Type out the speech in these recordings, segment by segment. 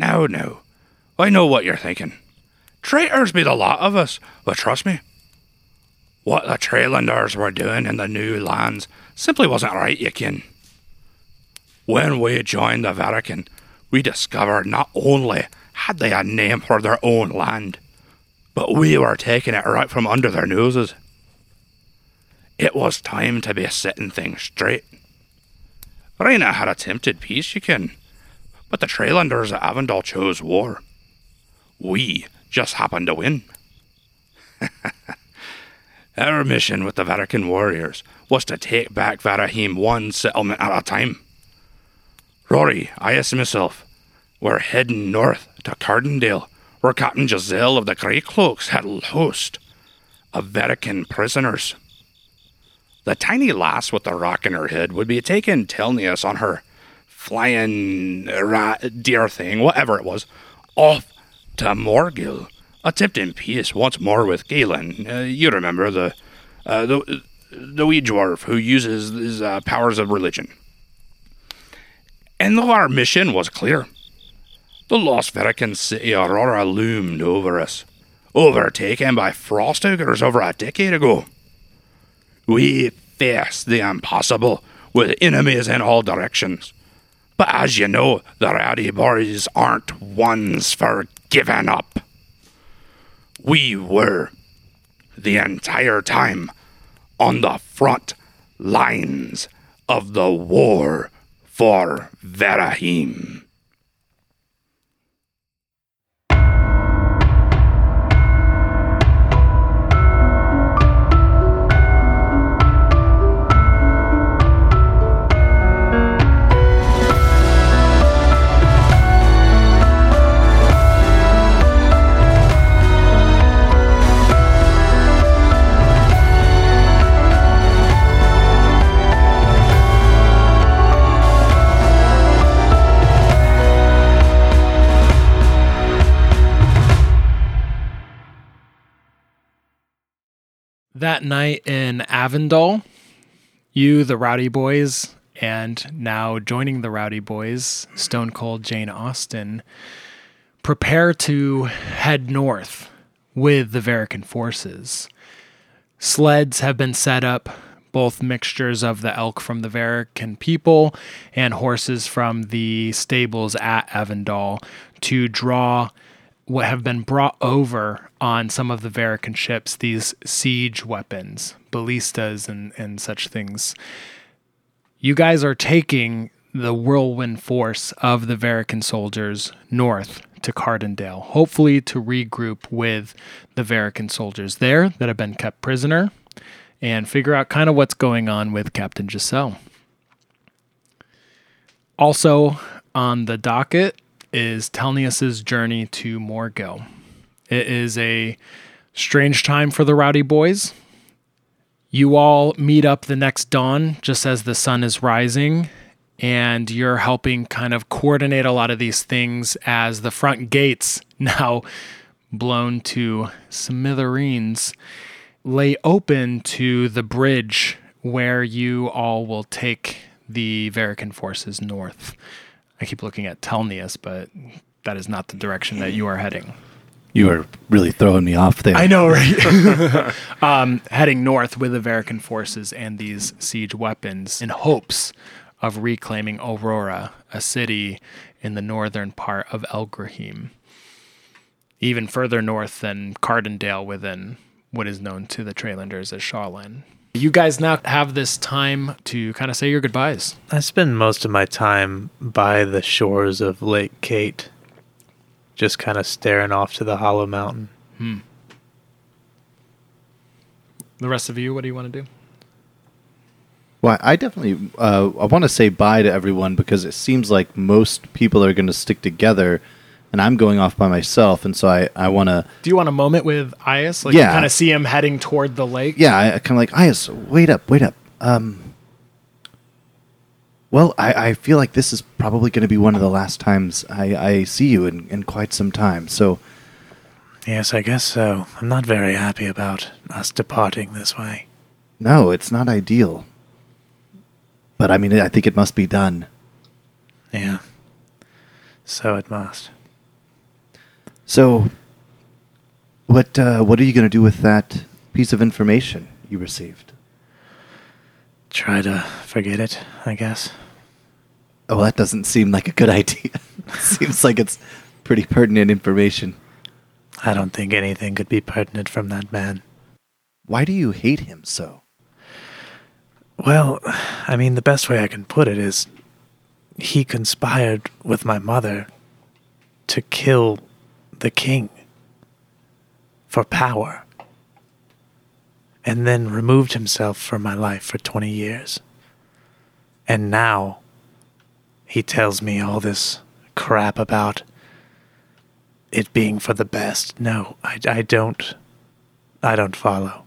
Now, now, I know what you're thinking. Traitors be the lot of us, but trust me, what the Trailanders were doing in the new lands simply wasn't right, you kin. When we joined the Verican, we discovered not only had they a name for their own land, but we were taking it right from under their noses. It was time to be setting things straight. Raina had attempted peace, you kin, but the Trailanders of Avondale chose war. We just happened to win. Our mission with the Verican warriors was to take back Varahim one settlement at a time. Rory, I asked myself, we're heading north to Cardendale, where Captain Giselle of the Grey Cloaks had host of Verican prisoners. The tiny lass with the rock in her head would be taking Telnius on her flying rat deer thing, whatever it was, off to Morgil, attempting peace once more with Galen. Uh, you remember the, uh, the the wee dwarf who uses his uh, powers of religion. And though our mission was clear, the lost Verican city Aurora loomed over us, overtaken by frost ogres over a decade ago. We faced the impossible with enemies in all directions. But as you know, the rowdy boys aren't ones for giving up. We were, the entire time, on the front lines of the war for Verahim. That night in Avondale, you, the Rowdy Boys, and now joining the Rowdy Boys, Stone Cold Jane Austen, prepare to head north with the Verican forces. Sleds have been set up, both mixtures of the elk from the Verican people and horses from the stables at Avondale to draw what have been brought over on some of the Verican ships, these siege weapons, ballistas, and, and such things. You guys are taking the whirlwind force of the Verican soldiers north to Cardendale, hopefully to regroup with the Verican soldiers there that have been kept prisoner and figure out kind of what's going on with Captain Giselle. Also on the docket is Telnius's journey to Morgil. It is a strange time for the Rowdy Boys. You all meet up the next dawn just as the sun is rising, and you're helping kind of coordinate a lot of these things as the front gates, now blown to smithereens, lay open to the bridge where you all will take the Verican forces north. I keep looking at Telnius, but that is not the direction that you are heading. You are really throwing me off there. I know, right? um, heading north with the Verican forces and these siege weapons in hopes of reclaiming Aurora, a city in the northern part of Elgrahim. Even further north than Cardendale within what is known to the Trailanders as Shawland. You guys now have this time to kind of say your goodbyes. I spend most of my time by the shores of Lake Kate, just kind of staring off to the Hollow Mountain. Hmm. The rest of you, what do you want to do? Well, I definitely uh, I want to say bye to everyone because it seems like most people are going to stick together, and I'm going off by myself, and so I I want to Do you want a moment with Ias? Like Yeah. kind of see him heading toward the lake? yeah I, I kind of like Ias, wait up, wait up. Um, well, I, I feel like this is probably going to be one of the last times I, I see you in, in quite some time. So Yes, I guess so. I'm not very happy about us departing this way. no, it's not ideal. But I mean, I think it must be done. Yeah. So it must. So, what uh, what are you going to do with that piece of information you received? Try to forget it, I guess. Oh, that doesn't seem like a good idea. Seems like it's pretty pertinent information. I don't think anything could be pertinent from that man. Why do you hate him so? Well, I mean, the best way I can put it is he conspired with my mother to kill the king for power and then removed himself from my life for 20 years. And now he tells me all this crap about it being for the best. No, I, I don't. I don't follow.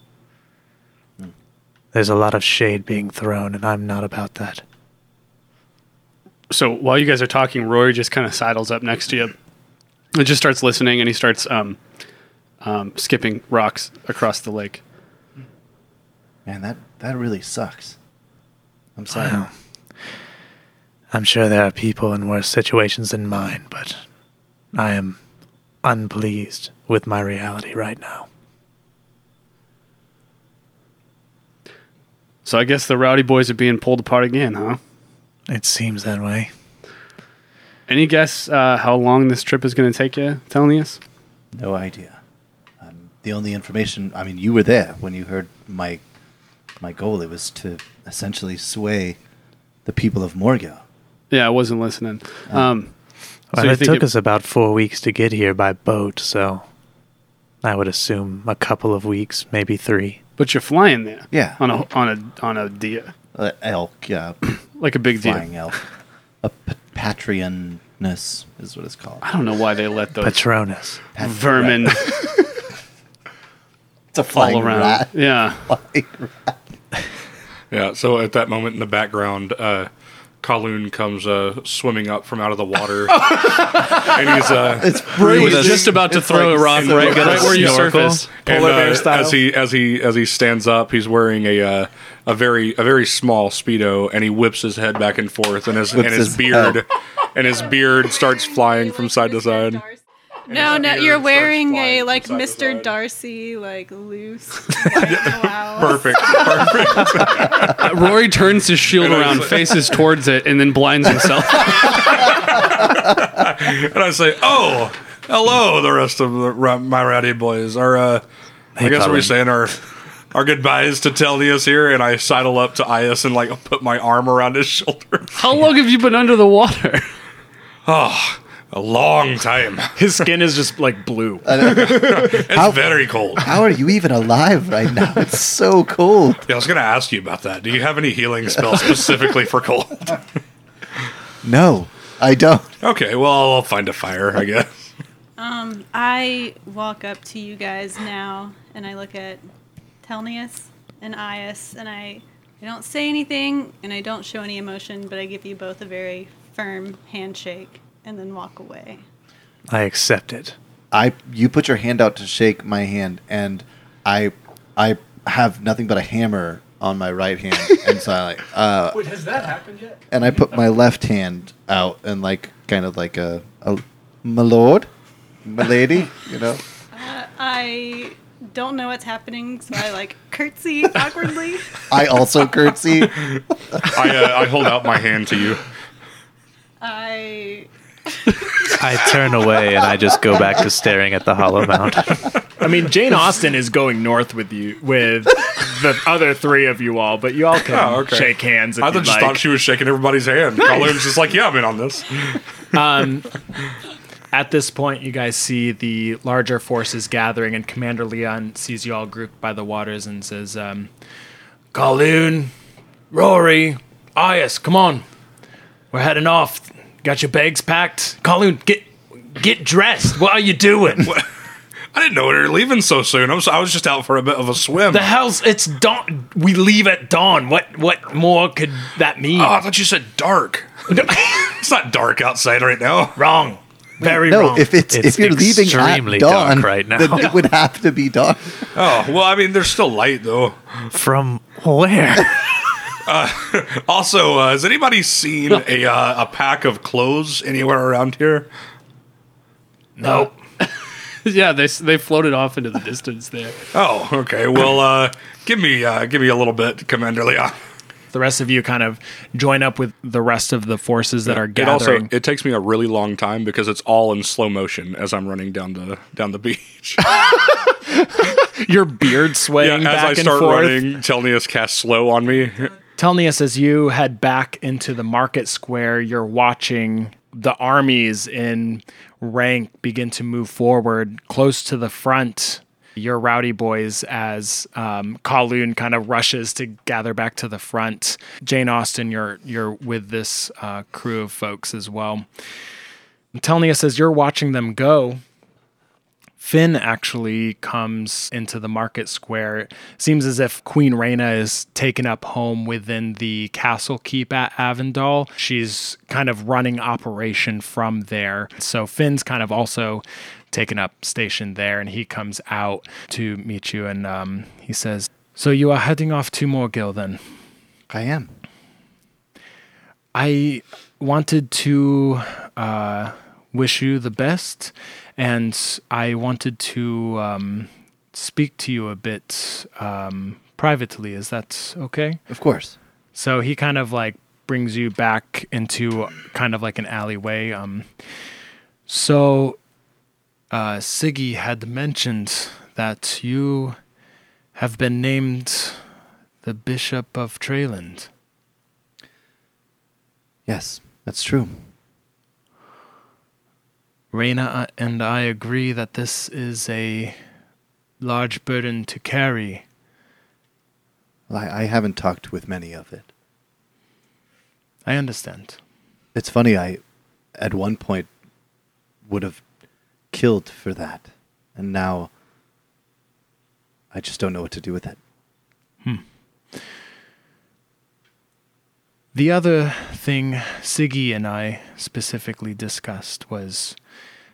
There's a lot of shade being thrown, and I'm not about that. So while you guys are talking, Rory just kind of sidles up next to you and just starts listening, and he starts um, um, skipping rocks across the lake. Man, that that really sucks. I'm sorry. Wow. I'm sure there are people in worse situations than mine, but I am unpleased with my reality right now. So I guess the rowdy boys are being pulled apart again, huh? It seems that way. Any guess uh, how long this trip is going to take you, Telnius? No idea. Um, the only information, I mean, you were there when you heard my my goal. It was to essentially sway the people of Morgil. Yeah, I wasn't listening. Um, Well, you it think took us about four weeks to get here by boat, so I would assume a couple of weeks, maybe three. but you're flying there. Yeah. On a on a on a deer, Uh, elk, yeah, like a big deer. flying elk. A p- patrionus is what it's called. I don't know why they let those Patronus. Pat- vermin It's a fall flying around. rat. Yeah. Flying rat. Yeah, so at that moment in the background, uh, Kaloon comes uh, swimming up from out of the water, and he's uh, It's He just about to throw a rock and right, the- right where you snorkel. surface. and, Polar bear uh, style. as he as he as he stands up, he's wearing a uh, a very a very small speedo, and he whips his head back and forth, and his Whips and his, his beard and his beard starts flying from side to side. No, no, you're wearing a like Mr. Darcy, like loose. white. Perfect, perfect. Rory turns his shield And around, like- faces towards it, and then blinds himself. and I say, "Oh, hello, the rest of the, my rowdy boys." Our, uh, I guess we're saying our our goodbyes to Telnius here, and I sidle up to Ias and like put my arm around his shoulder. How long have you been under the water? A long time. His skin is just like blue. It's How- very cold. How are you even alive right now? It's so cold. Yeah, I was going to ask you about that. Do you have any healing spells specifically for cold? No, I don't. Okay, well, I'll find a fire, I guess. Um, I walk up to you guys now, and I look at Telnius and Ias, and I, I don't say anything, and I don't show any emotion, but I give you both a very firm handshake, and then walk away. I accept it. I you put your hand out to shake my hand, and I I have nothing but a hammer on my right hand, and so I like uh, Wait, has that happened yet? and I put my left hand out and like kind of like a, a my lord, my lady, you know. Uh, I don't know what's happening, so I like curtsy awkwardly. I also curtsy. I, uh, I hold out my hand to you. I I turn away and I just go back to staring at the hollow mountain. I mean, Jane Austen is going north with you, with the other three of you all, but you all can Oh, okay. shake hands if I just like. thought she was shaking everybody's hand. Kaloon's just like, yeah, I'm in on this. Um, at this point, you guys see the larger forces gathering, and Commander Leon sees you all grouped by the waters and says, um, Kaloon, Rory, Ias, come on. We're heading off. Got your bags packed? Colleen, get get dressed. What are you doing? I didn't know we were leaving so soon. I was, I was just out for a bit of a swim. the hell's it's dawn? We leave at dawn. What what more could that mean? Oh, I thought you said dark. It's not dark outside right now. wrong. Very no, wrong. if it's, It's if you're leaving extremely at dawn, dark right now. then it would have to be dawn. Oh, well, I mean, there's still light, though. From where? Also, uh, has anybody seen a, uh, a pack of clothes anywhere around here? nope. yeah, they they floated off into the distance there. Oh, okay. Well, uh, give me uh, give me a little bit, Commander Leah. The rest of you kind of join up with the rest of the forces that are It also it takes me a really long time because it's all in slow motion as I'm running down the down the beach. Your beard swaying as back I and start forth. running, Telnius casts slow on me. Telnius, as you head back into the market square, you're watching the armies in rank begin to move forward close to the front. Your rowdy boys, as um, Kaloon kind of rushes to gather back to the front. Jane Austen, you're you're with this uh, crew of folks as well. Telnius, as you're watching them go, Finn actually comes into the market square. It seems as if Queen Raina is taken up home within the castle keep at Avondale. She's kind of running operation from there. So Finn's kind of also taken up station there, and he comes out to meet you, and um, he says, "So you are heading off to Morgil then?" I am. I wanted to uh, wish you the best, and I wanted to um, speak to you a bit um, privately. Is that okay? Of course. So he kind of like brings you back into kind of like an alleyway. Um, so uh, Siggy had mentioned that you have been named the Bishop of Treyland. Yes, that's true. Reina and I agree that this is a large burden to carry. I, I haven't talked with many of it. I understand. It's funny, I at one point would have killed for that. And now I just don't know what to do with it. Hmm. The other thing Siggy and I specifically discussed was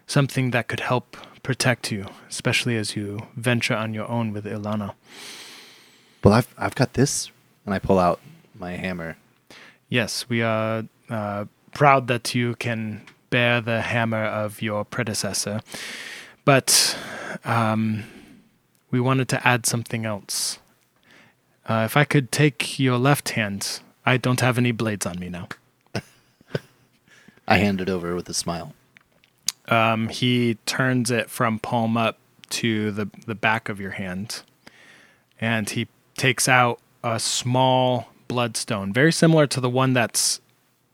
something that could help protect you, especially as you venture on your own with Ilana. Well, I've I've got this, and I pull out my hammer. Yes, we are uh, proud that you can bear the hammer of your predecessor, but um, we wanted to add something else. Uh, if I could take your left hand, I don't have any blades on me now. I hand it over with a smile. Um, he turns it from palm up to the, the back of your hand, and he takes out a small bloodstone, very similar to the one that's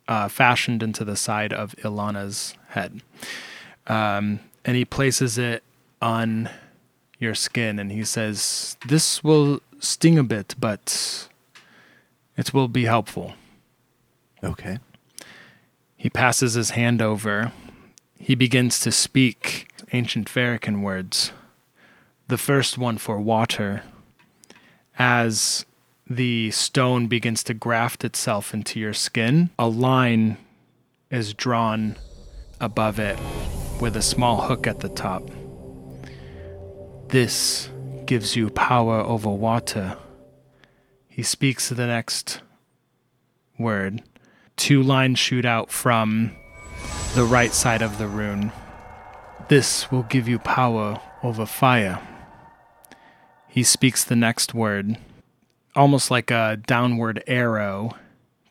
uh, fashioned into the side of Ilana's head. Um, and he places it on your skin, and he says, This will sting a bit, but it will be helpful. Okay. He passes his hand over. He begins to speak ancient Verican words. The first one for water. As the stone begins to graft itself into your skin, a line is drawn above it with a small hook at the top. This gives you power over water. He speaks the next word two lines shoot out from the right side of the rune. This will give you power over fire. He speaks the next word, almost like a downward arrow.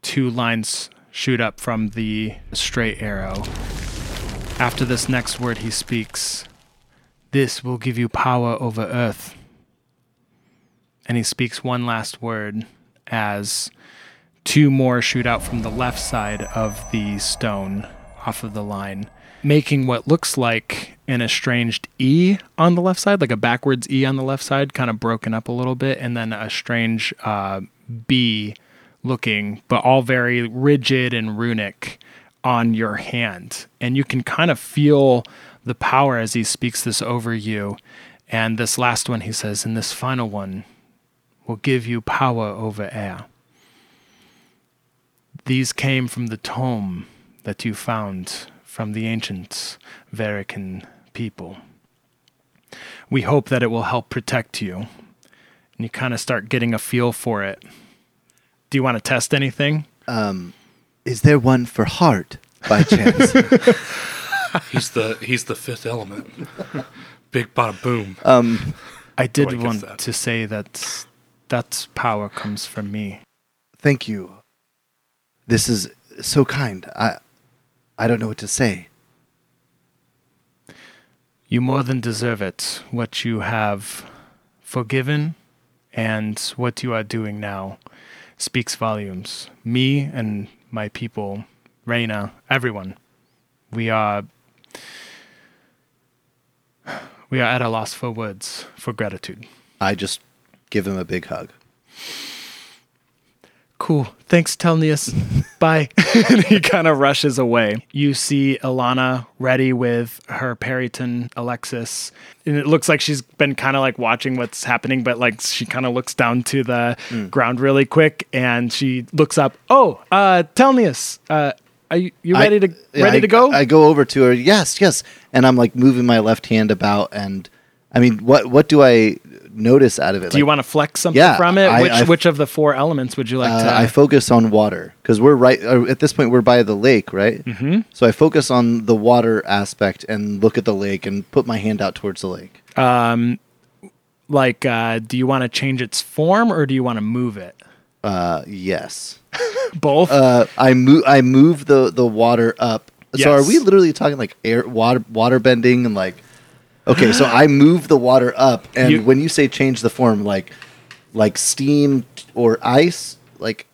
Two lines shoot up from the straight arrow. After this next word, he speaks, This will give you power over earth. And he speaks one last word as two more shoot out from the left side of the stone off of the line, making what looks like an estranged E on the left side, like a backwards E on the left side, kind of broken up a little bit, and then a strange uh, B looking, but all very rigid and runic on your hand. And you can kind of feel the power as he speaks this over you. And this last one, he says, and this final one will give you power over air. These came from the tome that you found from the ancient Verican people. We hope that it will help protect you. And you kind of start getting a feel for it. Do you want to test anything? Um, Is there one for heart by chance? He's the he's the fifth element. Big bada boom. Um, I did I want that- to say that that power comes from me. thank you. This is so kind. I, I don't know what to say. You more than deserve it. What you have forgiven and what you are doing now speaks volumes. Me and my people, Reina, everyone, we are we are at a loss for words for gratitude. I just give him a big hug. Cool. Thanks, Telnius. Bye. and he kind of rushes away. You see Ilana ready with her Peryton Alexis. And it looks like she's been kind of like watching what's happening, but like she kind of looks down to the ground really quick and she looks up. Oh, uh, Telnius, uh, are you, you ready to I- yeah, ready I- to go? I go over to her. Yes, yes. And I'm like moving my left hand about, and I mean, what what do I notice out of it? Do you want to flex something Yeah, from it? I- which I- which of the four elements would you like Uh, to? I focus on water because we're right uh, at this point. We're by the lake, right? Mm-hmm. So I focus on the water aspect and look at the lake and put my hand out towards the lake. um, like, uh, do you want to change its form or do you want to move it? Uh, yes. Both. Uh, I move. I move the the water up. So are we literally talking like air water water bending and like? Okay, so I move the water up, and You- when you say change the form, like like steam or ice, like.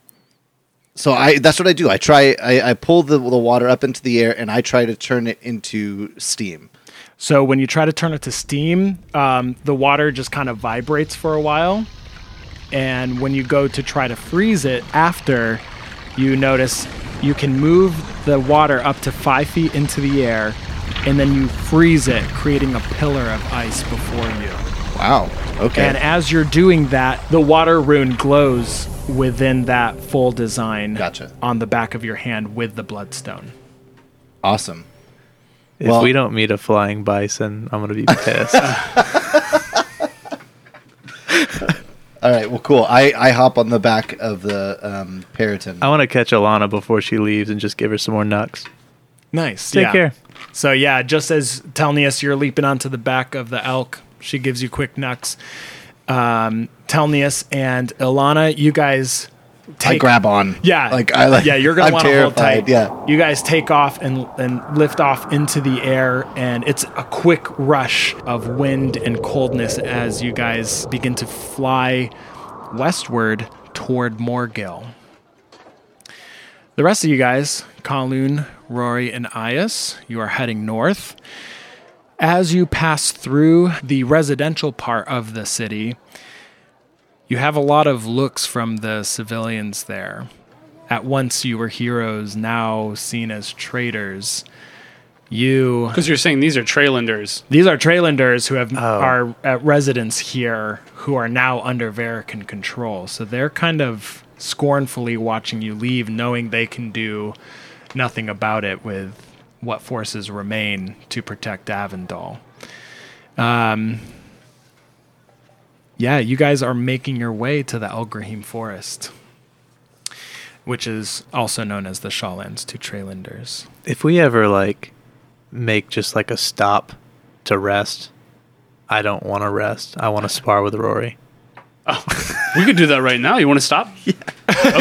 So I that's what I do. I try. I, I pull the the water up into the air, and I try to turn it into steam. So when you try to turn it to steam, um, the water just kind of vibrates for a while, and when you go to try to freeze it after, you notice you can move the water up to five feet into the air, and then you freeze it, creating a pillar of ice before you. Wow. Okay. And as you're doing that, the water rune glows within that full design Gotcha. on the back of your hand with the bloodstone. awesome. If Well- we don't meet a flying bison, I'm gonna be pissed. All right. Well, cool. I I hop on the back of the um, Peryton. I want to catch Ilana before she leaves and just give her some more nucks. Nice. Take yeah. care. So yeah, just as Telnius, you're leaping onto the back of the elk. She gives you quick knucks. Um, Telnius and Ilana, you guys take I grab on. Yeah, Like I like. yeah, you're gonna want to hold tight. Yeah. you guys take off and and lift off into the air, and it's a quick rush of wind and coldness as you guys begin to fly westward toward Morgill. The rest of you guys, Kaloon, Rory, and Ias, you are heading north. As you pass through the residential part of the city, you have a lot of looks from the civilians there. At once you were heroes, now seen as traitors. You Because you're saying these are Trailanders. these are Trailanders who have Oh. are at residence here who are now under Verican control. So they're kind of scornfully watching you leave, knowing they can do nothing about it with what forces remain to protect Avondale. Um, yeah, you guys are making your way to the Elgrahim Forest, which is also known as the Shawlands to Trailanders. If we ever like make just like a stop to rest, I don't want to rest. I want to spar with Rory. We could do that right now. You want to stop? Yeah.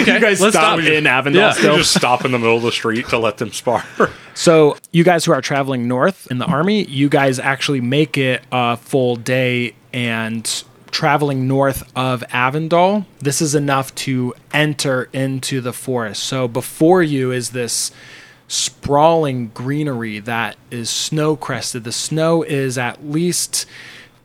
Okay. You guys let's stop stop. in Avondale Yeah. still? Just stop in the middle of the street to let them spar. So, you guys who are traveling north in the army, you guys actually make it a full day and traveling north of Avondale. This is enough to enter into the forest. So, before you is this sprawling greenery that is snow crested. The snow is at least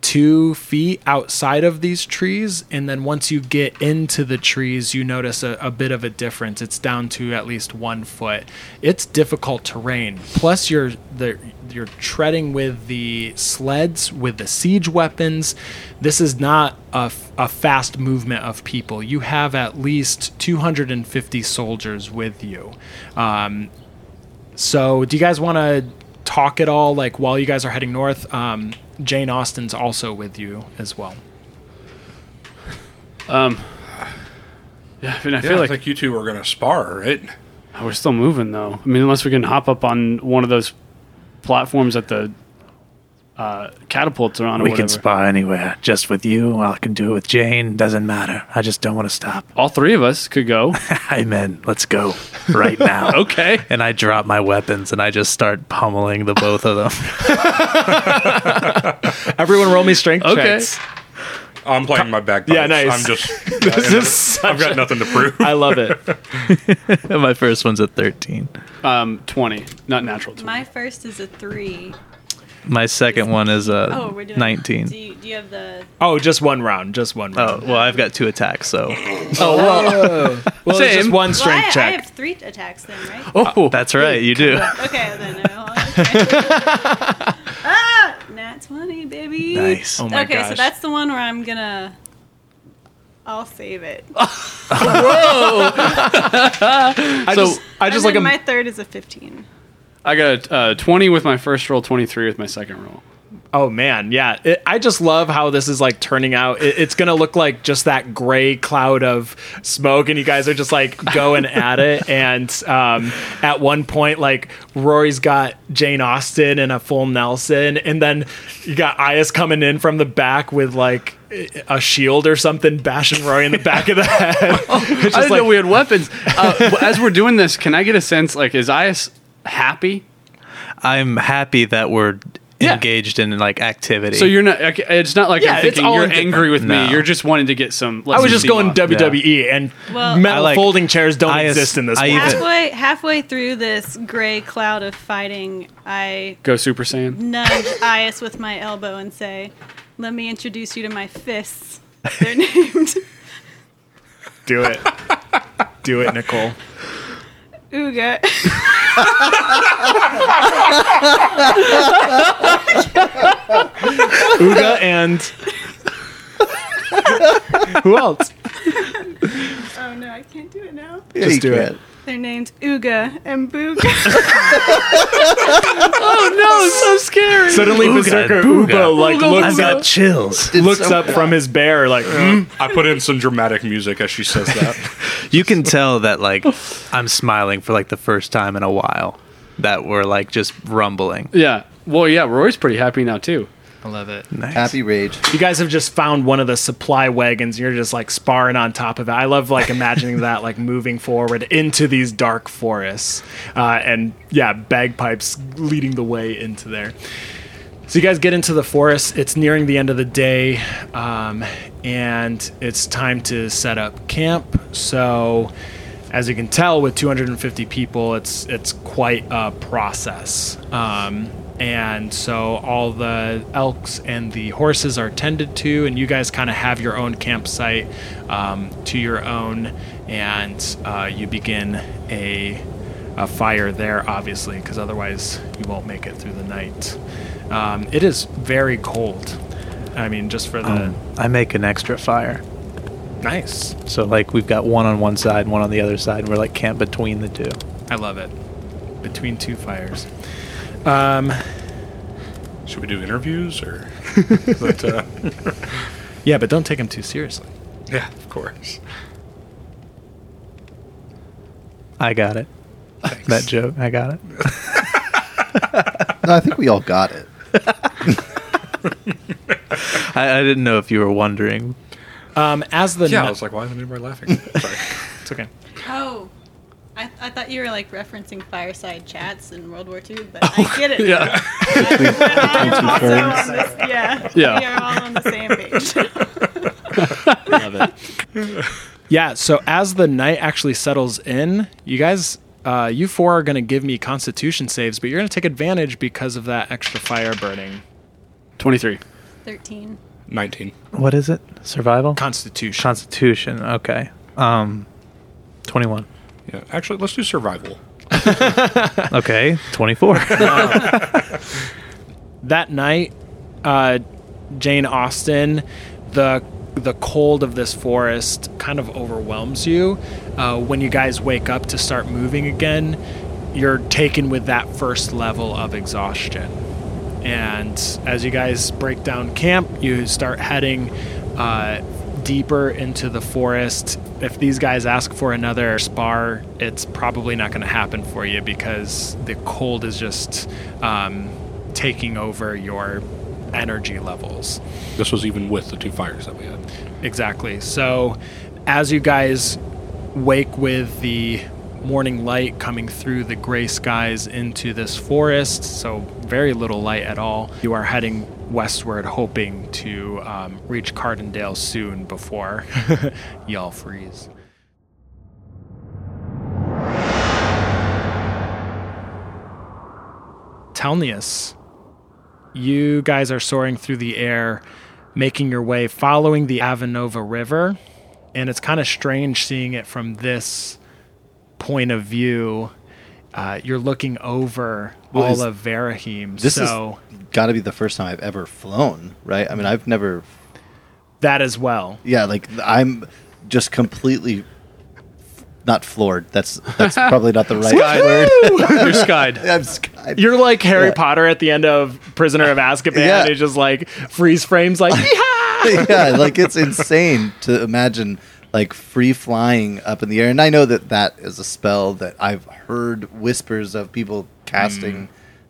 two feet outside of these trees and then once you get into the trees you notice a, a bit of a difference. It's down to at least one foot. It's difficult terrain. Plus you're the, you're treading with the sleds with the siege weapons. This is not a, fast movement of people. You have at least 250 soldiers with you. Um, so, do you guys want to talk at all? Like while you guys are heading north, um, Jane Austen's also with you as well. Um, yeah, I mean, I I feel feel like like you two are gonna spar, right? we're still moving though. I mean, unless we can hop up on one of those platforms at the uh, catapults are on we whatever. can spar anywhere. Just with you, I can do it with Jane. Doesn't matter. I just don't want to stop. All three of us could go. Amen. Let's go right now. okay. And I drop my weapons and I just start pummeling the both of them. Everyone roll me strength Okay. checks. I'm playing my bagpipes. Yeah, nice. I'm just. This is I've such got nothing to prove. I love it. my first one's a 13. Um, 20. Not natural 20. My first is a three. My second one is a Oh, we're doing 19. Do you, do you have the? Oh, just one round. Just one Oh, round. well, I've got two attacks, so. Oh, well, well it's just Same. one Well, I, strength I have three attacks then, right? Oh, That's right, you do. Okay, then. uh, okay. ah, nat twenty, baby. Nice. Oh my okay, so that's the one where I'm gonna. I'll save it. I So- just, I just and like then a my third is a fifteen. I got uh, 20 with my first roll, 23 with my second roll. Oh man, yeah. It, I just love how this is like turning out. It, it's gonna look like just that gray cloud of smoke, and you guys are just like going at it. And um, at one point, like Rory's got Jane Austen and a full Nelson, and then you got Ias coming in from the back with like a shield or something, bashing Rory in the back of the head. It's I didn't like know we had weapons. Uh, as we're doing this, can I get a sense, like, is Ias happy? I'm happy that we're Yeah. engaged in like activity. So you're not, it's not like Yeah, I'm thinking you're angry with No. me. You're just wanting to get some. I was just going W. WWE, and Well- metal like- folding chairs don't Ias- exist in this I world. Halfway, halfway through this gray cloud of fighting, I Go Super Saiyan. nudge Ias with my elbow and say, "Let me introduce you to my fists. They're named Do it. Do it, Nicole. Uga." Uga and who else? oh no, I can't do it now. Yeah, Just do can. it. They're named Uga and Booga. Oh, no, it's so scary. Suddenly, Ooga, Berserker booga. Uba like I've looks got up, chills. Looks so up from his bear, like "Hmm?" I put in some dramatic music as she says that. You can tell that like I'm smiling for like the first time in a while. That we're like just rumbling. Yeah. Well, yeah, Rory's pretty happy now, too. I love it. Nice. Happy rage. You guys have just found one of the supply wagons. You're just like sparring on top of it. I love like imagining that like moving forward into these dark forests, uh, and yeah, bagpipes leading the way into there. So you guys get into the forest. It's nearing the end of the day, um, and it's time to set up camp. So, as you can tell, with 250 people, it's it's quite a process. Um, and so all the elks and the horses are tended to, and you guys kind of have your own campsite um, to your own, and uh, you begin a a fire there, obviously, because otherwise you won't make it through the night. Um, it is very cold. I mean, just for the Um, I make an extra fire. nice. So like we've got one on one side, one on the other side, and we're like camped between the two. I love it. Between two fires. Um, Should we do interviews or? But, uh, yeah, but don't take them too seriously. yeah, of course. I got it. That joke, I got it. No, I think we all got it. I, I didn't know if you were wondering. Um, as the Yeah, I was like, why isn't anybody laughing? Sorry. it's okay. oh, I, I thought you were like referencing fireside chats in World War II, but I get it. Yeah. I am also on this, yeah, Yeah. we are all on the same page. I love it. yeah. So as the night actually settles in, you guys, uh, you four are going to give me Constitution saves, but you're going to take advantage because of that extra fire burning. 23. Thirteen. 19. What is it? Survival? Constitution. Constitution. Okay. Um, 21. Yeah, actually, let's do survival. Okay. 24. that night, uh, Jane Austen, the the cold of this forest kind of overwhelms you. Uh, when you guys wake up to start moving again, you're taken with that first level of exhaustion. And as you guys break down camp, you start heading uh, deeper into the forest. If these guys ask for another spar, it's probably not going to happen for you because the cold is just um, taking over your energy levels. This was even with the two fires that we had. Exactly. So, as you guys wake with the morning light coming through the gray skies into this forest, so very little light at all, you are heading westward, hoping to um, reach Cardendale soon before y'all freeze. Telnius, you guys are soaring through the air, making your way, following the Avanova River. And it's kind of strange seeing it from this point of view. Uh, you're looking over Well, all of Varahim. This so has got to be the first time I've ever flown, right? I mean, I've never. that as well. Yeah, like I'm just completely not floored. That's that's probably not the right word. You're skied. I'm skied. You're like Harry Yeah. Potter at the end of Prisoner of Azkaban. Yeah. It's just like freeze frames, like, yeah, like it's insane to imagine like free flying up in the air. And I know that that is a spell that I've heard whispers of people casting,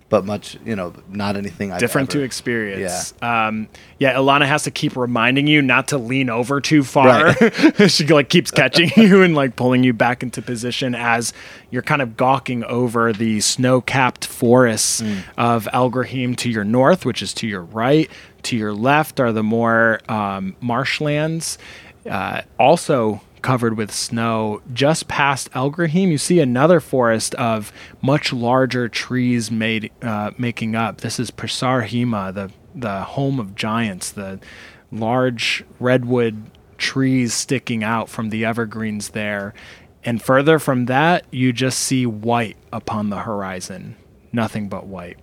but much, you know, not anything I've different to experience. Yeah. Um, yeah, Ilana has to keep reminding you not to lean over too far. she like keeps catching you and like pulling you back into position as you're kind of gawking over the snow-capped forests of Elgrahim to your north, which is to your right. To your left are the more um, marshlands, uh, also covered with snow. Just past Elgrahim, you see another forest of much larger trees made uh, making up. This is Prasarhima, the the home of giants, the large redwood trees sticking out from the evergreens there. And further from that, you just see white upon the horizon. Nothing but white.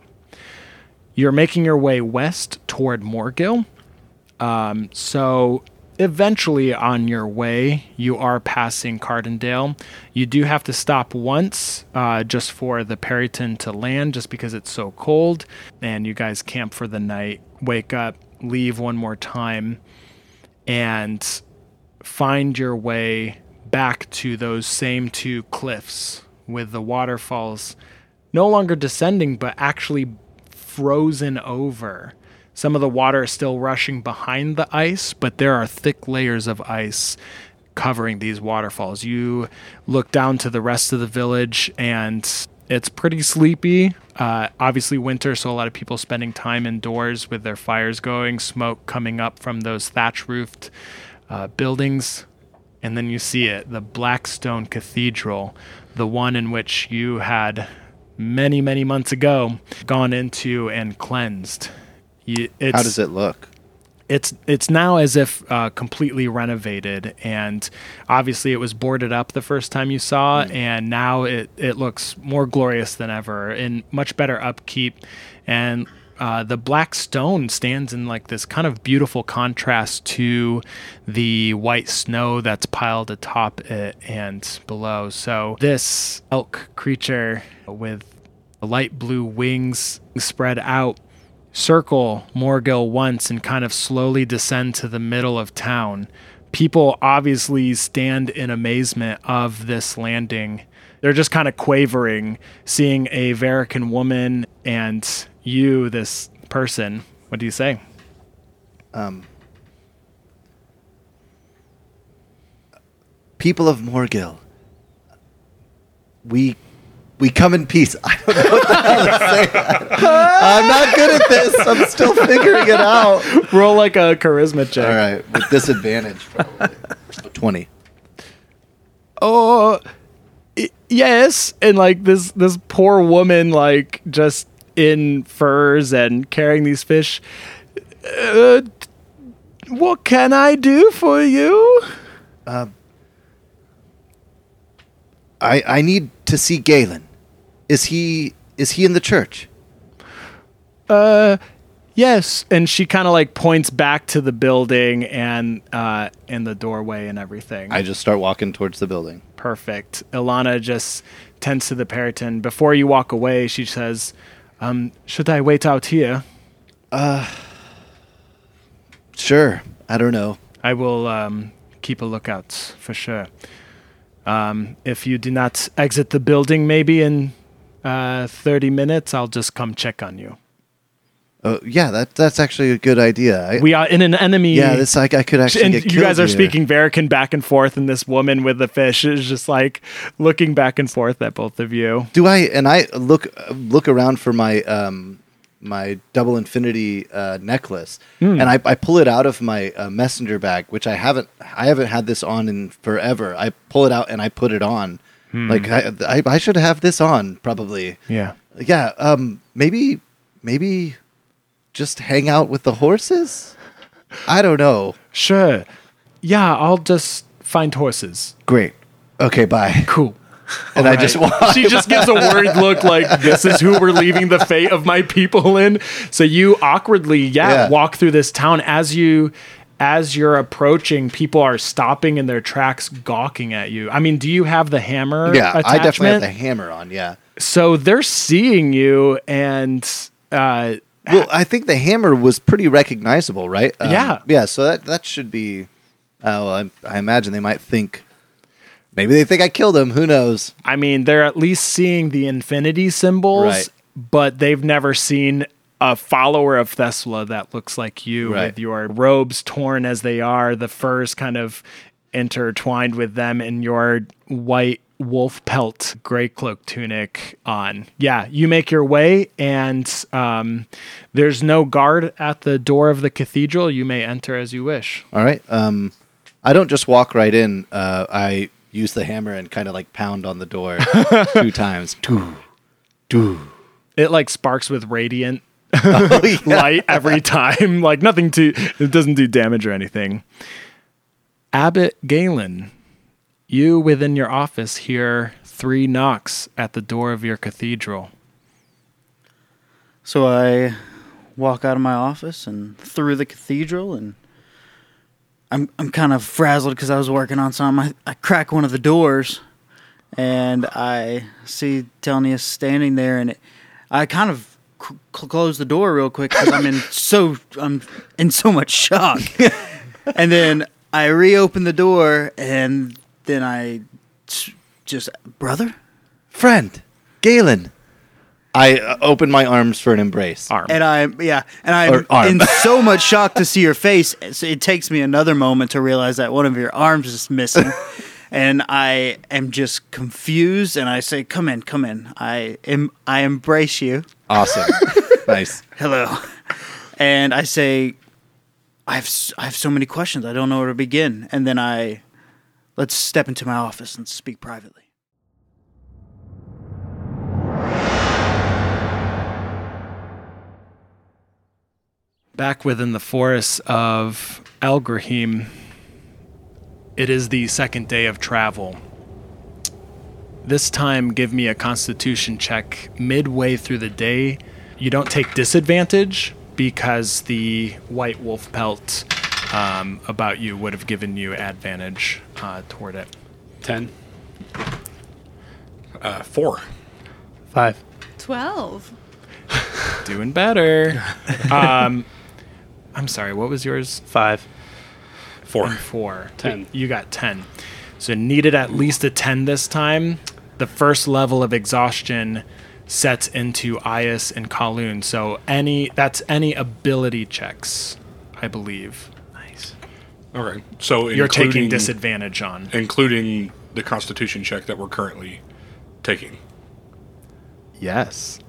You're making your way west toward Morgill. Um, so eventually on your way, you are passing Cardendale. You do have to stop once uh, just for the Peryton to land, just because it's so cold. And you guys camp for the night, wake up, leave one more time, and find your way back to those same two cliffs with the waterfalls no longer descending, but actually frozen over. Some of the water is still rushing behind the ice, but there are thick layers of ice covering these waterfalls. You look down to the rest of the village, and it's pretty sleepy. Uh, obviously, winter, so a lot of people spending time indoors with their fires going, smoke coming up from those thatch roofed uh, buildings. And then you see it the Blackstone Cathedral, the one in which you had many, many months ago gone into and cleansed. It's, How does it look? it's it's now as if uh, completely renovated and obviously it was boarded up the first time you saw and now it, it looks more glorious than ever in much better upkeep and uh, the black stone stands in like this kind of beautiful contrast to the white snow that's piled atop it and below so this elk creature with light blue wings spread out circle Morgill once and kind of slowly descend to the middle of town. People obviously stand in amazement of this landing. They're just kind of quavering, seeing a Verican woman and you, this person. What do you say? Um, people of Morgill, we we come in peace. I don't know what the hell to say. I'm not good at this. I'm still figuring it out. Roll like a charisma check. All right, with disadvantage. Probably. Twenty. oh y- yes and like this this poor woman like just in furs and carrying these fish uh, what can i do for you I I need to see Galen. Is he is he in the church? uh yes and she kind of like points back to the building and uh and the doorway and everything I just start walking towards the building. perfect ilana just tends to the peryton before you walk away she says um should i wait out here Uh Sure. I don't know. I will um, keep a lookout for sure. Um, if you do not exit the building, maybe in uh, 30 minutes, I'll just come check on you. Oh, yeah, that that's actually a good idea. I, We are in an enemy. yeah, this like I could actually and get you guys are here. speaking Verican back and forth, and this woman with the fish is just like looking back and forth at both of you. Do I and I look look around for my um my double infinity uh, necklace, Hmm. and I, I pull it out of my uh, messenger bag, which I haven't I haven't had this on in forever. I pull it out and I put it on. Hmm. Like I, I I should have this on probably. Yeah. Yeah. Um. Maybe maybe just hang out with the horses. I don't know. Sure. Yeah, I'll just find horses. Great. Okay. Bye. Cool. And I just walk. she just gives a worried look like this is who we're leaving the fate of my people in. So you awkwardly, yeah, Yeah. walk through this town as you as you're approaching, people are stopping in their tracks, gawking at you. I mean, do you have the hammer? Yeah, I definitely have the hammer on. Yeah. So they're seeing you, and uh, Well, I think the hammer was pretty recognizable, right? Um, Yeah. Yeah. So that that should be. Uh, well, I, I imagine they might think. Maybe they think I killed him. Who knows? I mean, they're at least seeing the infinity symbols, Right. but they've never seen a follower of Thesla that looks like you Right. with your robes torn as they are, the furs kind of intertwined with them, and your white wolf pelt gray cloak tunic on. Yeah, you make your way, and um, there's no guard at the door of the cathedral. You may enter as you wish. All right. Um, I don't just walk right in. Uh, I use the hammer and kind of like pound on the door two times. Doo, doo. It like sparks with radiant Oh, yeah. light every time. Like nothing to it doesn't do damage or anything. Abbot Galen, you within your office hear three knocks at the door of your cathedral. So I walk out of my office and through the cathedral, and I'm I'm kind of frazzled because I was working on something. I, I crack one of the doors, and I see Telnius standing there, and it, I kind of c- cl- close the door real quick because I'm in so I'm in so much shock, and then I reopen the door, and then I s- just brother. Friend, Galen. I uh, open my arms for an embrace. Arm. And I'm yeah, and I'm in so much shock to see your face. So it takes me another moment to realize that one of your arms is missing, and I am just confused. And I say, "Come in, come in. I am I embrace you. Awesome. nice. Hello." And I say, "I have I have so many questions. I don't know where to begin." And then I let's step into my office and speak privately. Back within the forests of Elgrahim, it is the second day of travel. This time, give me a constitution check midway through the day. You don't take disadvantage because the white wolf pelt um, about you would have given you advantage uh, toward it. Ten. Uh, four. Five. Twelve. Doing better. um, I'm sorry, what was yours? Five. Four. Four. Ten. You got 10. So needed at least a 10 this time. The first level of exhaustion sets into Ias and Kaloon. So any that's any ability checks, I believe. Nice. Okay. So You're taking disadvantage on. including the Constitution check that we're currently taking. Yes.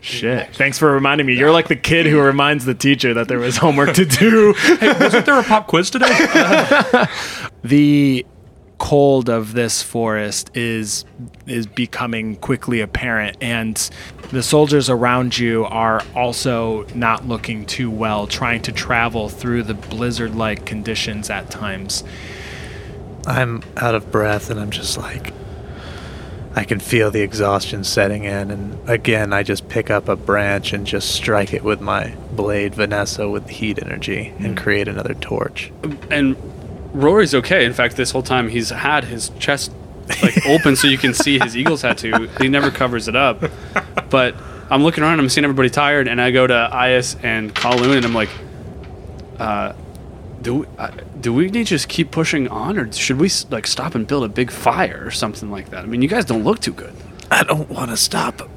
Shit. Thanks for reminding me. You're like the kid who reminds the teacher that there was homework to do. Wasn't there a pop quiz today? the cold of this forest is is becoming quickly apparent and the soldiers around you are also not looking too well trying to travel through the blizzard like conditions at times I'm out of breath and I'm just like I can feel the exhaustion setting in and again I just pick up a branch and just strike it with my blade Vanessa with heat energy and create another torch. And Rory's okay. In fact, this whole time he's had his chest like open so you can see his eagle tattoo. He never covers it up. But I'm looking around, I'm seeing everybody tired, and I go to Ias and Kaloon, and I'm like, uh, do we, uh, do we need to just keep pushing on, or should we like stop and build a big fire or something like that? I mean, you guys don't look too good. I don't want to stop.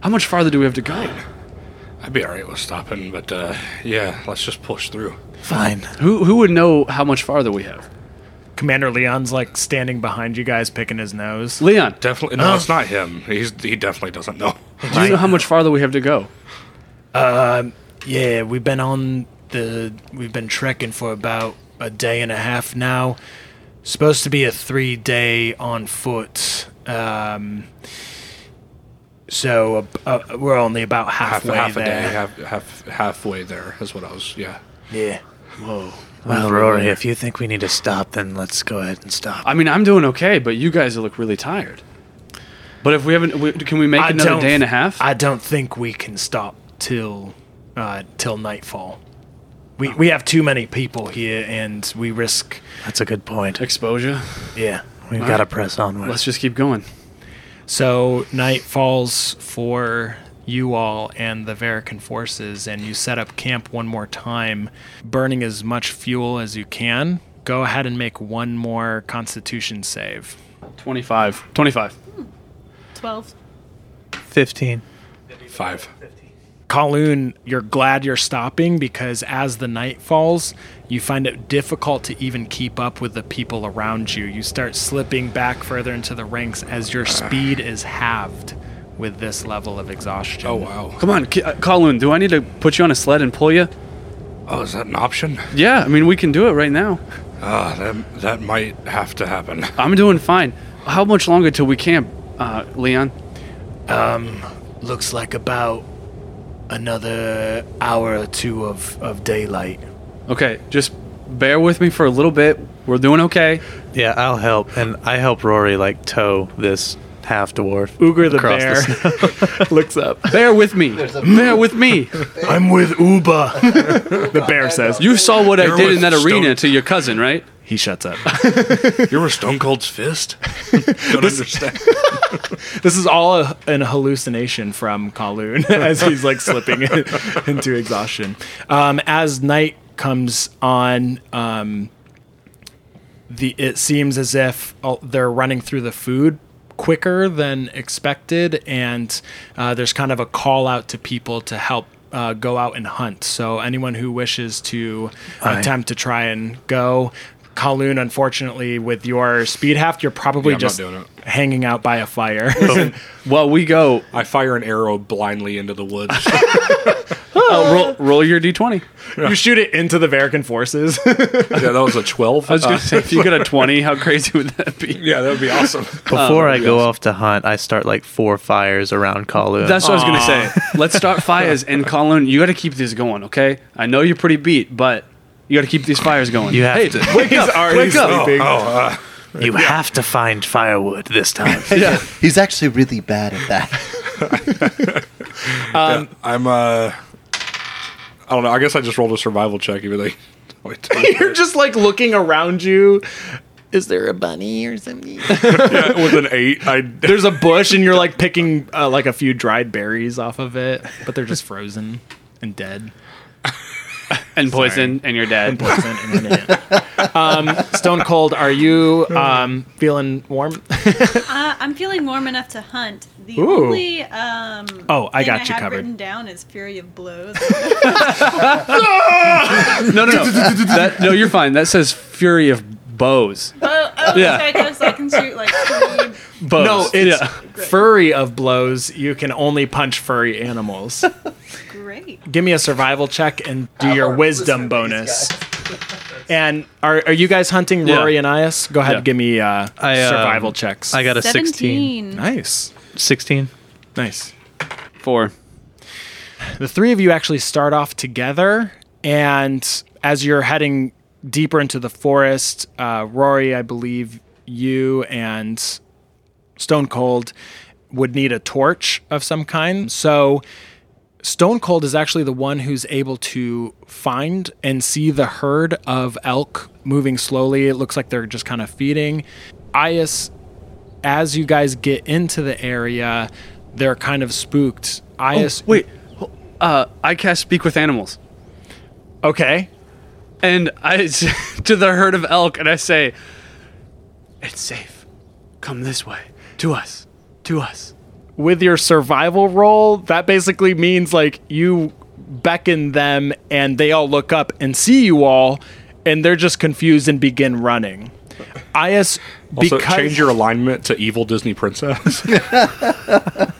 How much farther do we have to go? I'd be alright with stopping, but uh, yeah, let's just push through. Fine. Who who would know how much farther we have? Commander Leon's like standing behind you guys, picking his nose. Leon, Definitely, no, it's not him. He's he definitely doesn't know. do you know how much farther we have to go? Yeah, we've been on the we've been trekking for about a day and a half now. Supposed to be a three day on foot. Um, so uh, uh, we're only about Half halfway half a there. day, half half halfway there is what I was. Yeah. Yeah. Whoa. Well, Rory, if you think we need to stop, then let's go ahead and stop. I mean, I'm doing okay, but you guys look really tired. But if we haven't, we, can we make I another day and a half? I don't think we can stop till uh, till nightfall. We we have too many people here, and we risk. That's a good point. Exposure. Yeah. We've got to press onward. Let's just keep going. So night falls for you all and the Verican forces, and you set up camp one more time, burning as much fuel as you can. Go ahead and make one more Constitution save. 25. 25. 12. 15. Five. Kaloon, you're glad you're stopping because as the night falls, you find it difficult to even keep up with the people around you. You start slipping back further into the ranks as your speed is halved with this level of exhaustion. Oh wow. Come on, K- uh, Kaloon, do I need to put you on a sled and pull you? Oh, is that an option? Yeah, I mean, we can do it right now. Ah, that that might have to happen. I'm doing fine. How much longer till we camp, uh, Leon? Um, looks like about another hour or two of, of daylight. Okay, just bear with me for a little bit. We're doing okay. Yeah, I'll help. And I help Rory, like, tow this half dwarf. Uger the across bear the looks up. Bear with me. Bear with me. I'm with Uba. the bear says. You saw what I You're did in that Stone- arena to your cousin, right? He shuts up. You were Stone Cold's fist. Don't understand. This is all a, an hallucination from Kaloon as he's like slipping into exhaustion. Um, as night comes on, um, the it seems as if uh, they're running through the food quicker than expected, and uh, there's kind of a call out to people to help. Uh, go out and hunt. So anyone who wishes to Aye. attempt to try and go, Kaloon, unfortunately, with your speed half, you're probably Yeah, I'm not just doing it. hanging out by a fire. Well, we go. I fire an arrow blindly into the woods. Uh, roll, roll your d20. You shoot it into the Verican forces. yeah, that was a twelve. I was going to say, if you get a 20, how crazy would that be? yeah, that would be awesome. Before I go off to hunt, I start, like, four fires around Kaloon. That's what I was going to say. Let's start fires. And Colin, you got to keep this going, okay? I know you're pretty beat, but you got to keep these fires going. You have hey, to. wake up. Wake up. sleeping. Oh, uh, You have to find firewood this time. Yeah. He's actually really bad at that. I'm uh, I don't know. I guess I just rolled a survival check. Even though You're just like looking around you. Is there a bunny or something? yeah, with an eight, I There's a bush, and you're like picking uh, like a few dried berries off of it, but they're just frozen and dead. And poison, and you're dead. Poison and then dead. um, Stone Cold, are you um, feeling warm? Uh, I'm feeling warm enough to hunt. The Ooh. only um, Oh, I thing got you had covered. written down is Fury of Blows. No, no, no. that, no, you're fine. That says Fury of Bows. oh, oh, Yeah. okay, 'cause I can shoot like three. Bows. no, it's Yeah. furry of blows. You can only punch furry animals. Great. Give me a survival check and do your wisdom bonus. And are, are you guys hunting Yeah. Rory and Ias? Go ahead Yeah. give me uh, I, um, survival checks. I got a 16. nice. 16? Nice. Four. The three of you actually start off together, and as you're heading deeper into the forest, uh, Rory, I believe you and Stone Cold would need a torch of some kind. So Stone Cold is actually the one who's able to find and see the herd of elk moving slowly. It looks like they're just kind of feeding. Ias, as you guys get into the area, they're kind of spooked. Ias, Wait. Uh, I cast Speak with Animals. okay. And I to the herd of elk, and I say, "It's safe. Come this way, to us, to us." With your survival roll, that basically means like you beckon them and they all look up and see you all and they're just confused and begin running. Ias Also, because change your alignment to evil Disney princess.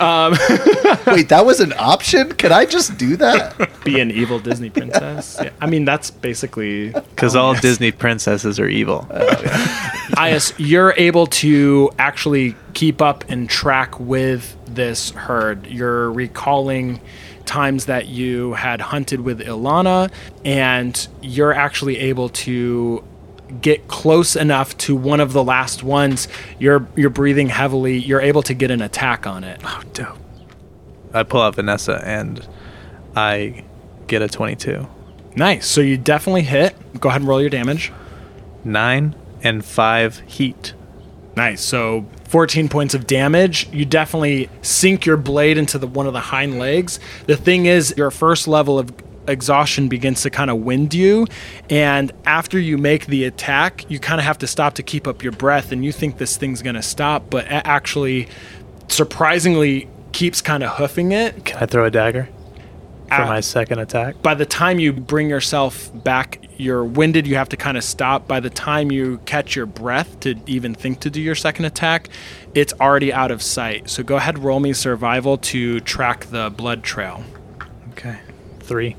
Um, Wait, that was an option? Can I just do that? be an evil Disney princess. Yeah, I mean that's basically Because all Disney princesses are evil. Ias, you're able to actually keep up and track with this herd. You're recalling times that you had hunted with Ilana, and you're actually able to get close enough to one of the last ones. You're you're breathing heavily. You're able to get an attack on it. Oh, dope. I pull out Vanessa and I get a 22. Nice. So you definitely hit. Go ahead and roll your damage. Nine and five heat. Nice. So 14 points of damage. You definitely sink your blade into the one of the hind legs. The thing is, your first level of exhaustion begins to kind of wind you, and after you make the attack, you kind of have to stop to keep up your breath, and you think this thing's going to stop, but it actually, surprisingly, keeps kind of hoofing it. Can I throw a dagger for Ah. my second attack? By the time you bring yourself back, you're winded. You have to kind of stop. By the time you catch your breath to even think to do your second attack, it's already out of sight. So go ahead, roll me survival to track the blood trail. Okay. Three.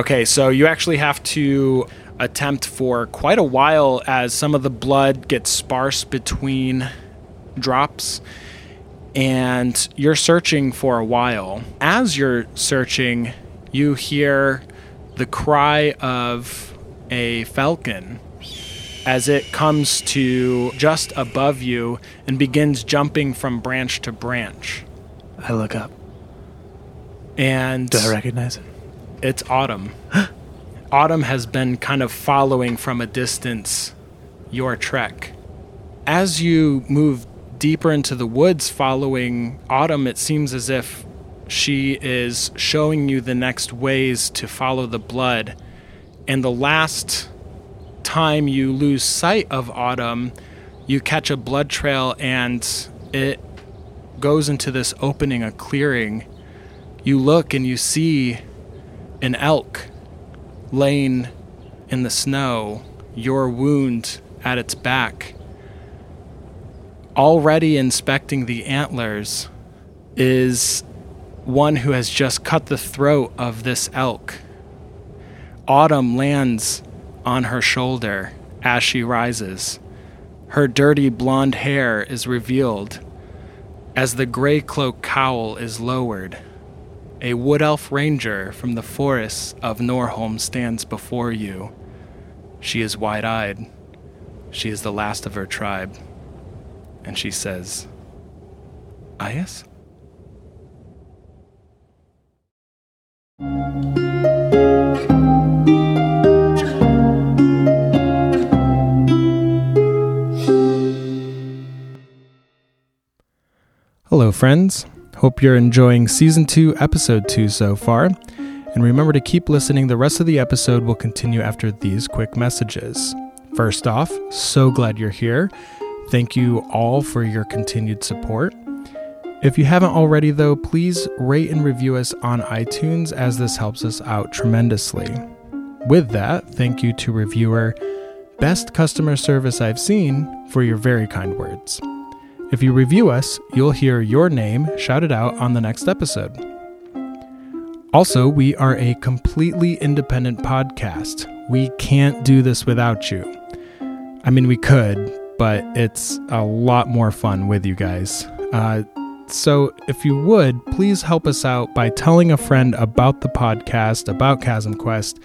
Okay, so you actually have to attempt for quite a while as some of the blood gets sparse between drops and you're searching for a while. As you're searching, you hear the cry of a falcon as it comes to just above you and begins jumping from branch to branch. I look up. And Do I recognize it? It's autumn. autumn has been kind of following from a distance your trek. As you move deeper into the woods following Autumn, it seems as if she is showing you the next ways to follow the blood. And the last time you lose sight of Autumn, you catch a blood trail and it goes into this opening, a clearing. You look and you see an elk laying in the snow, your wound at its back. Already inspecting the antlers is one who has just cut the throat of this elk. Autumn lands on her shoulder as she rises. Her dirty blonde hair is revealed as the gray cloak cowl is lowered. A wood elf ranger from the forests of Norholm stands before you. She is wide eyed. She is the last of her tribe. And she says, Ias? Hello, friends. Hope you're enjoying season two, episode two so far. And remember to keep listening. The rest of the episode will continue after these quick messages. First off, so glad you're here. Thank you all for your continued support. If you haven't already, though, please rate and review us on iTunes as this helps us out tremendously. With that, thank you to reviewer Best Customer Service I've Seen for your very kind words. If you review us, you'll hear your name shouted out on the next episode. Also, we are a completely independent podcast. We can't do this without you. I mean, we could, but it's a lot more fun with you guys. Uh, so, if you would, please help us out by telling a friend about the podcast, about Chasm Quest.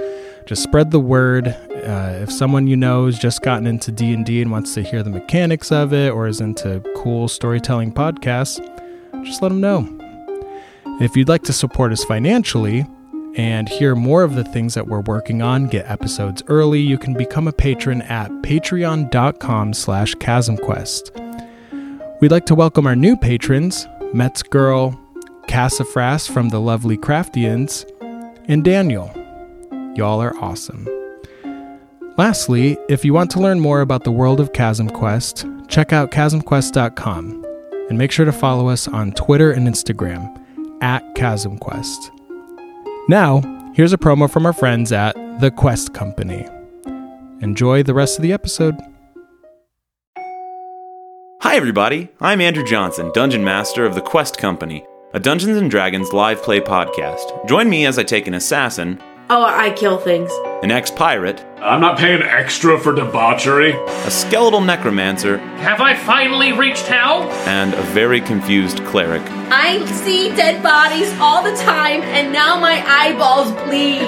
Just spread the word. Uh, if someone you know has just gotten into D and wants to hear the mechanics of it, or is into cool storytelling podcasts, just let them know. If you'd like to support us financially and hear more of the things that we're working on, get episodes early, you can become a patron at patreon.com slash chasmquest. We'd like to welcome our new patrons, Mets Girl, Cassafras from the lovely Craftians, and Daniel. Y'all are awesome. Lastly, if you want to learn more about the world of Chasm Quest, check out chasmquest.com. And make sure to follow us on Twitter and Instagram at ChasmQuest. Now, here's a promo from our friends at The Quest Company. Enjoy the rest of the episode. Hi, everybody. I'm Andrew Johnson, Dungeon Master of the Quest Company, a Dungeons and Dragons live play podcast. Join me as I take an assassin, Oh, I kill things. an ex pirate, I'm not paying extra for debauchery. a skeletal necromancer, Have I finally reached hell? and a very confused cleric. I see dead bodies all the time, and now my eyeballs bleed.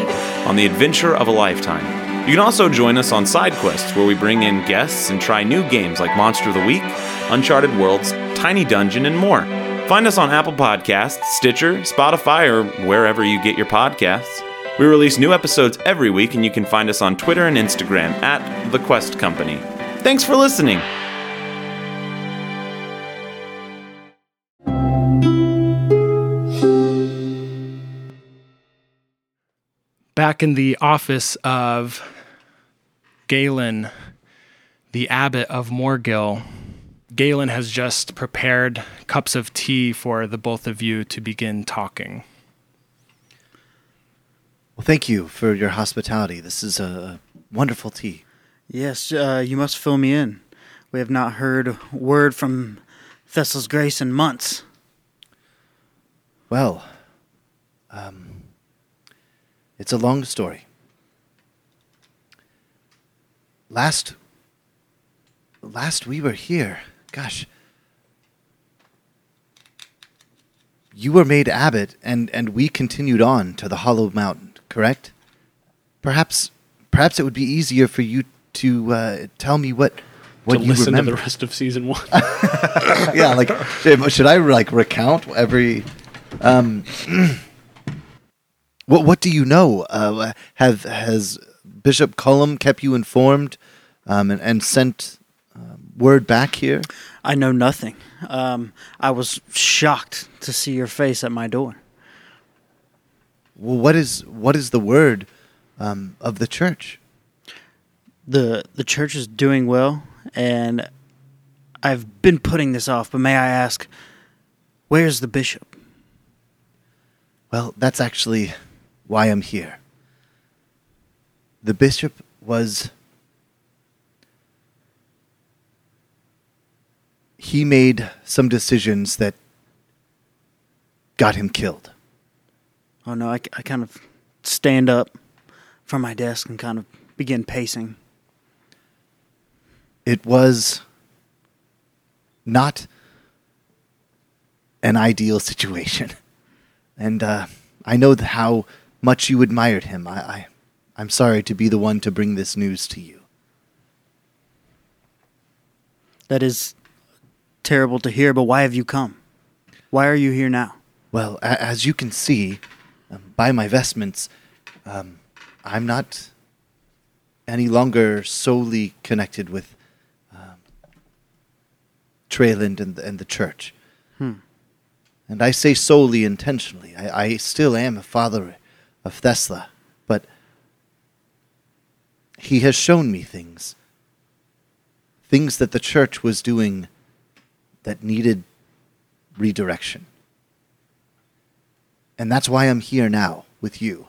on the adventure of a lifetime. You can also join us on side quests where we bring in guests and try new games like Monster of the Week, Uncharted Worlds, Tiny Dungeon, and more. Find us on Apple Podcasts, Stitcher, Spotify, or wherever you get your podcasts. We release new episodes every week, and you can find us on Twitter and Instagram at The Quest Company. Thanks for listening. Back in the office of Galen, the abbot of Morgill, Galen has just prepared cups of tea for the both of you to begin talking. Well, thank you for your hospitality. This is a wonderful tea. Yes, uh, you must fill me in. We have not heard word from Thesla's Grace in months. Well, um, it's a long story. Last, last we were here, gosh, you were made abbot, and and we continued on to the Hollow Mountain. Correct? Perhaps, perhaps it would be easier for you to uh, tell me what what to you listen remember. to the rest of season one. yeah, like should, should I like recount every? Um, what what do you know? Uh, have has Bishop Cullum kept you informed, um, and, and sent uh, word back here? I know nothing. Um, I was shocked to see your face at my door. Well, what is what is the word um, of the church? the The church is doing well, and I've been putting this off. But may I ask, where's the bishop? Well, that's actually why I'm here. The bishop was. He made some decisions that got him killed. Oh no, I, I kind of stand up from my desk and kind of begin pacing. It was not an ideal situation. And uh, I know how much you admired him. I, I, I'm sorry to be the one to bring this news to you. That is terrible to hear, but why have you come? Why are you here now? Well, a- as you can see by my vestments, um, I'm not any longer solely connected with um, and the, and the church. And I say solely intentionally. I, I still am a father of Thesla, but he has shown me things. Things that the church was doing that needed redirection. And that's why I'm here now with you.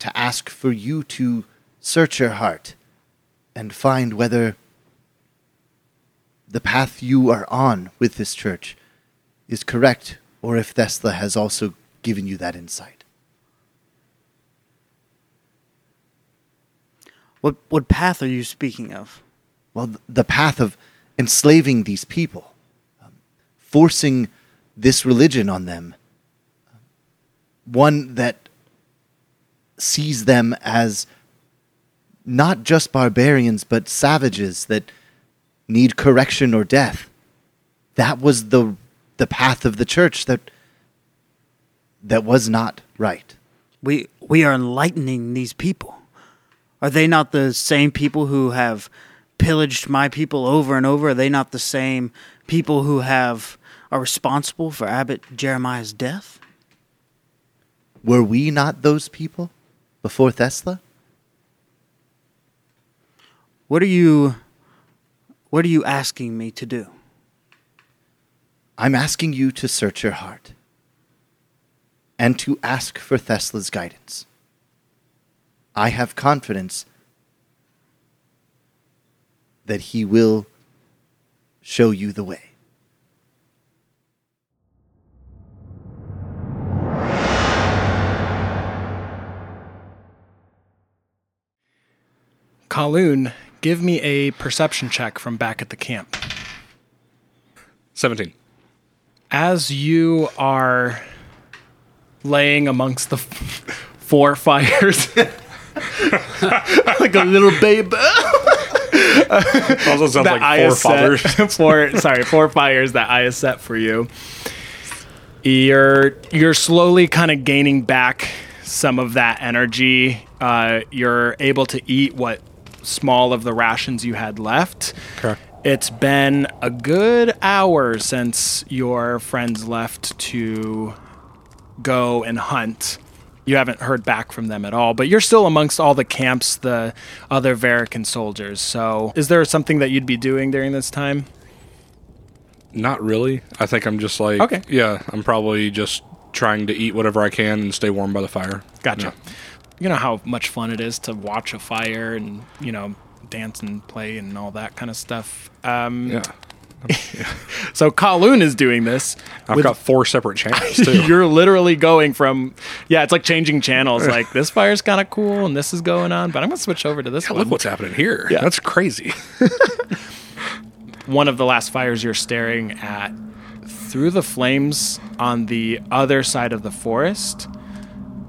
To ask for you to search your heart and find whether the path you are on with this church is correct or if Thesla has also given you that insight. What what path are you speaking of? Well, the path of enslaving these people, um, forcing this religion on them, one that sees them as not just barbarians, but savages that need correction or death. That was the the path of the church that that was not right. We we are enlightening these people. Are they not the same people who have pillaged my people over and over? Are they not the same people who have are responsible for Abbot Jeremiah's death? Were we not those people before Thesla? What are you what are you asking me to do? I'm asking you to search your heart and to ask for Thesla's guidance. I have confidence that he will show you the way. Kaloon, give me a perception check from back at the camp. 17. As you are laying amongst the f- four fires, like a little baby. Also sounds that like four fathers. four, sorry, four fires that I have set for you. You're you're slowly kind of gaining back some of that energy. Uh, you're able to eat what small of the rations you had left. Okay. It's been a good hour since your friends left to go and hunt. You haven't heard back from them at all, but you're still amongst all the camps, the other Verican soldiers. So, is there something that you'd be doing during this time? Not really. I think I'm just like, Okay. yeah, I'm probably just trying to eat whatever I can and stay warm by the fire. Gotcha. You know how much fun it is to watch a fire and, you know, dance and play and all that kind of stuff. Um, Yeah. So, Kaloon is doing this. I've with- got four separate channels too. You're literally going from, yeah, it's like changing channels. Like, this fire's kind of cool and this is going on, but I'm going to switch over to this Yeah, one. look what's happening here. Yeah. That's crazy. one of the last fires you're staring at through the flames on the other side of the forest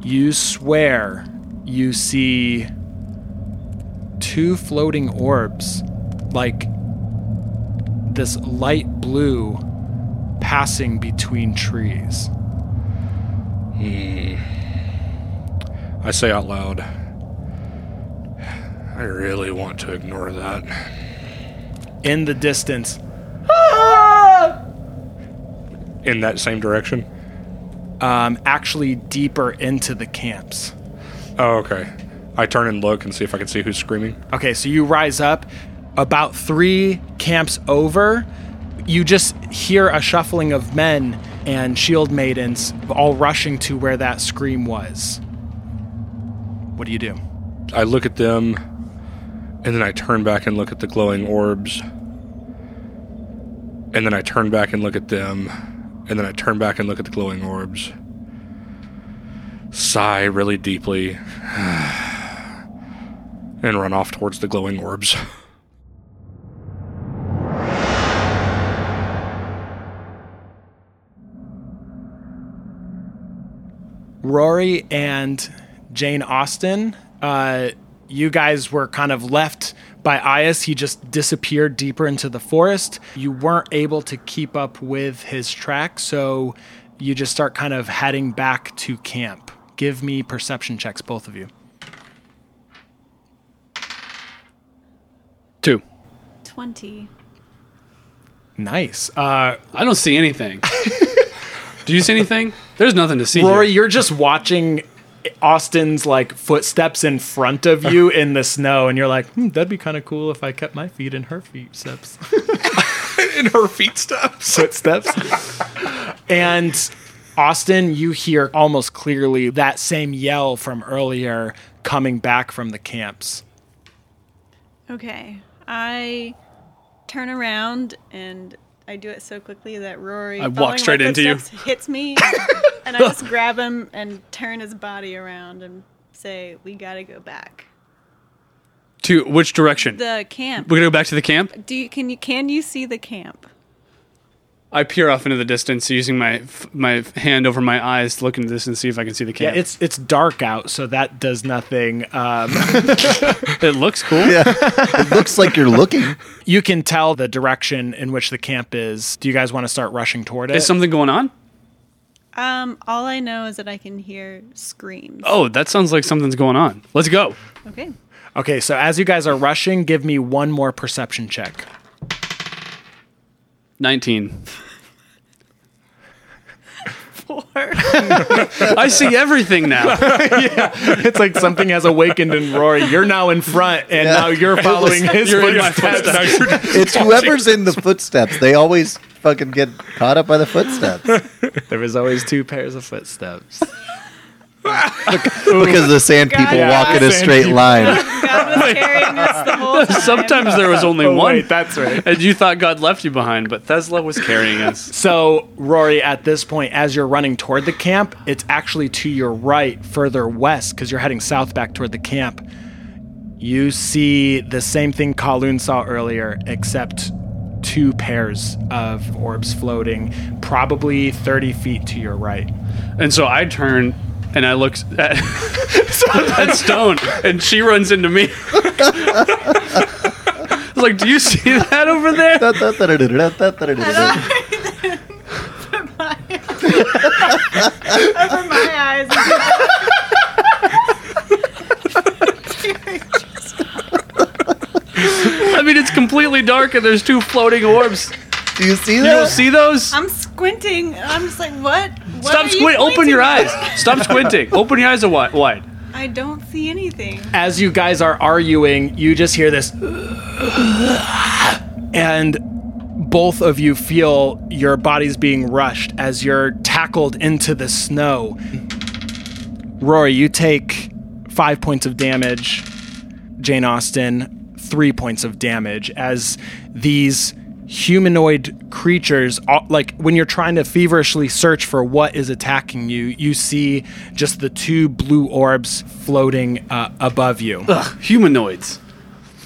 you swear you see two floating orbs like this light blue passing between trees Hmm. I say out loud, I really want to ignore that. in the distance In that same direction? um, actually deeper into the camps Oh, okay. I turn and look and see if I can see who's screaming. Okay, so you rise up about three camps over. You just hear a shuffling of men and shield maidens all rushing to where that scream was. What do you do? I look at them, and then I turn back and look at the glowing orbs. And then I turn back and look at them, and then I turn back and look at the glowing orbs. Sigh really deeply, and run off towards the glowing orbs. Rory and Jane Austen, uh, you guys were kind of left by Ias. He just disappeared deeper into the forest. You weren't able to keep up with his track, so you just start kind of heading back to camp. Give me perception checks, both of you. Two. 20. Nice. Uh, I don't see anything. Do you see anything? There's nothing to see. Rory, here. you're just watching Austin's like footsteps in front of you in the snow, and you're like, hmm, that'd be kind of cool if I kept my feet in her feet steps. in her feet steps. footsteps. and Austin, you hear almost clearly that same yell from earlier coming back from the camps. Okay. I turn around and I do it so quickly that Rory I walk straight into you. footsteps, hits me and I just grab him and turn his body around and say, "We got to go back." To which direction? The camp. We're gonna go back to the camp. Do you can you can you see the camp? I peer off into the distance using my my hand over my eyes to look into this and see if I can see the camp. Yeah, it's it's dark out, so that does nothing. Um, it looks cool. Yeah, It looks like you're looking. you can tell the direction in which the camp is. Do you guys want to start rushing toward it? Is something going on? Um, all I know is that I can hear screams. Oh, that sounds like something's going on. Let's go. Okay. okay, so as you guys are rushing, give me one more perception check. 19. I see everything now. yeah, it's like something has awakened in Rory. You're now in front, and now you're following his You're footsteps. footsteps. It's whoever's in the footsteps. They always fucking get caught up by the footsteps There was always two pairs of footsteps. because the sand people God, walk in a straight people. line. God was carrying us the whole time. Sometimes there was only Oh, one. wait, that's right. And you thought God left you behind, but Thesla was carrying us. So, Rory, at this point, as you're running toward the camp, it's actually to your right, further west, because you're heading south back toward the camp. You see the same thing Kaloon saw earlier, except two pairs of orbs floating, probably 30 feet to your right. And so I turn and I look at, at Stone, and she runs into me. I was like, "Do you see that over there?" Over my eyes. I mean, it's completely dark, and there's two floating orbs. Do you see You don't see those? I'm squinting. I'm just like, what? Stop squinting. Open your eyes. Stop squinting. Open your eyes a wi- wide. I don't see anything. As you guys are arguing, you just hear this. And both of you feel your bodies being rushed as you're tackled into the snow. Rory, you take five points of damage. Jane Austen, three points of damage as these humanoid creatures, like when you're trying to feverishly search for what is attacking you, you see just the two blue orbs floating uh, above you. Ugh, humanoids.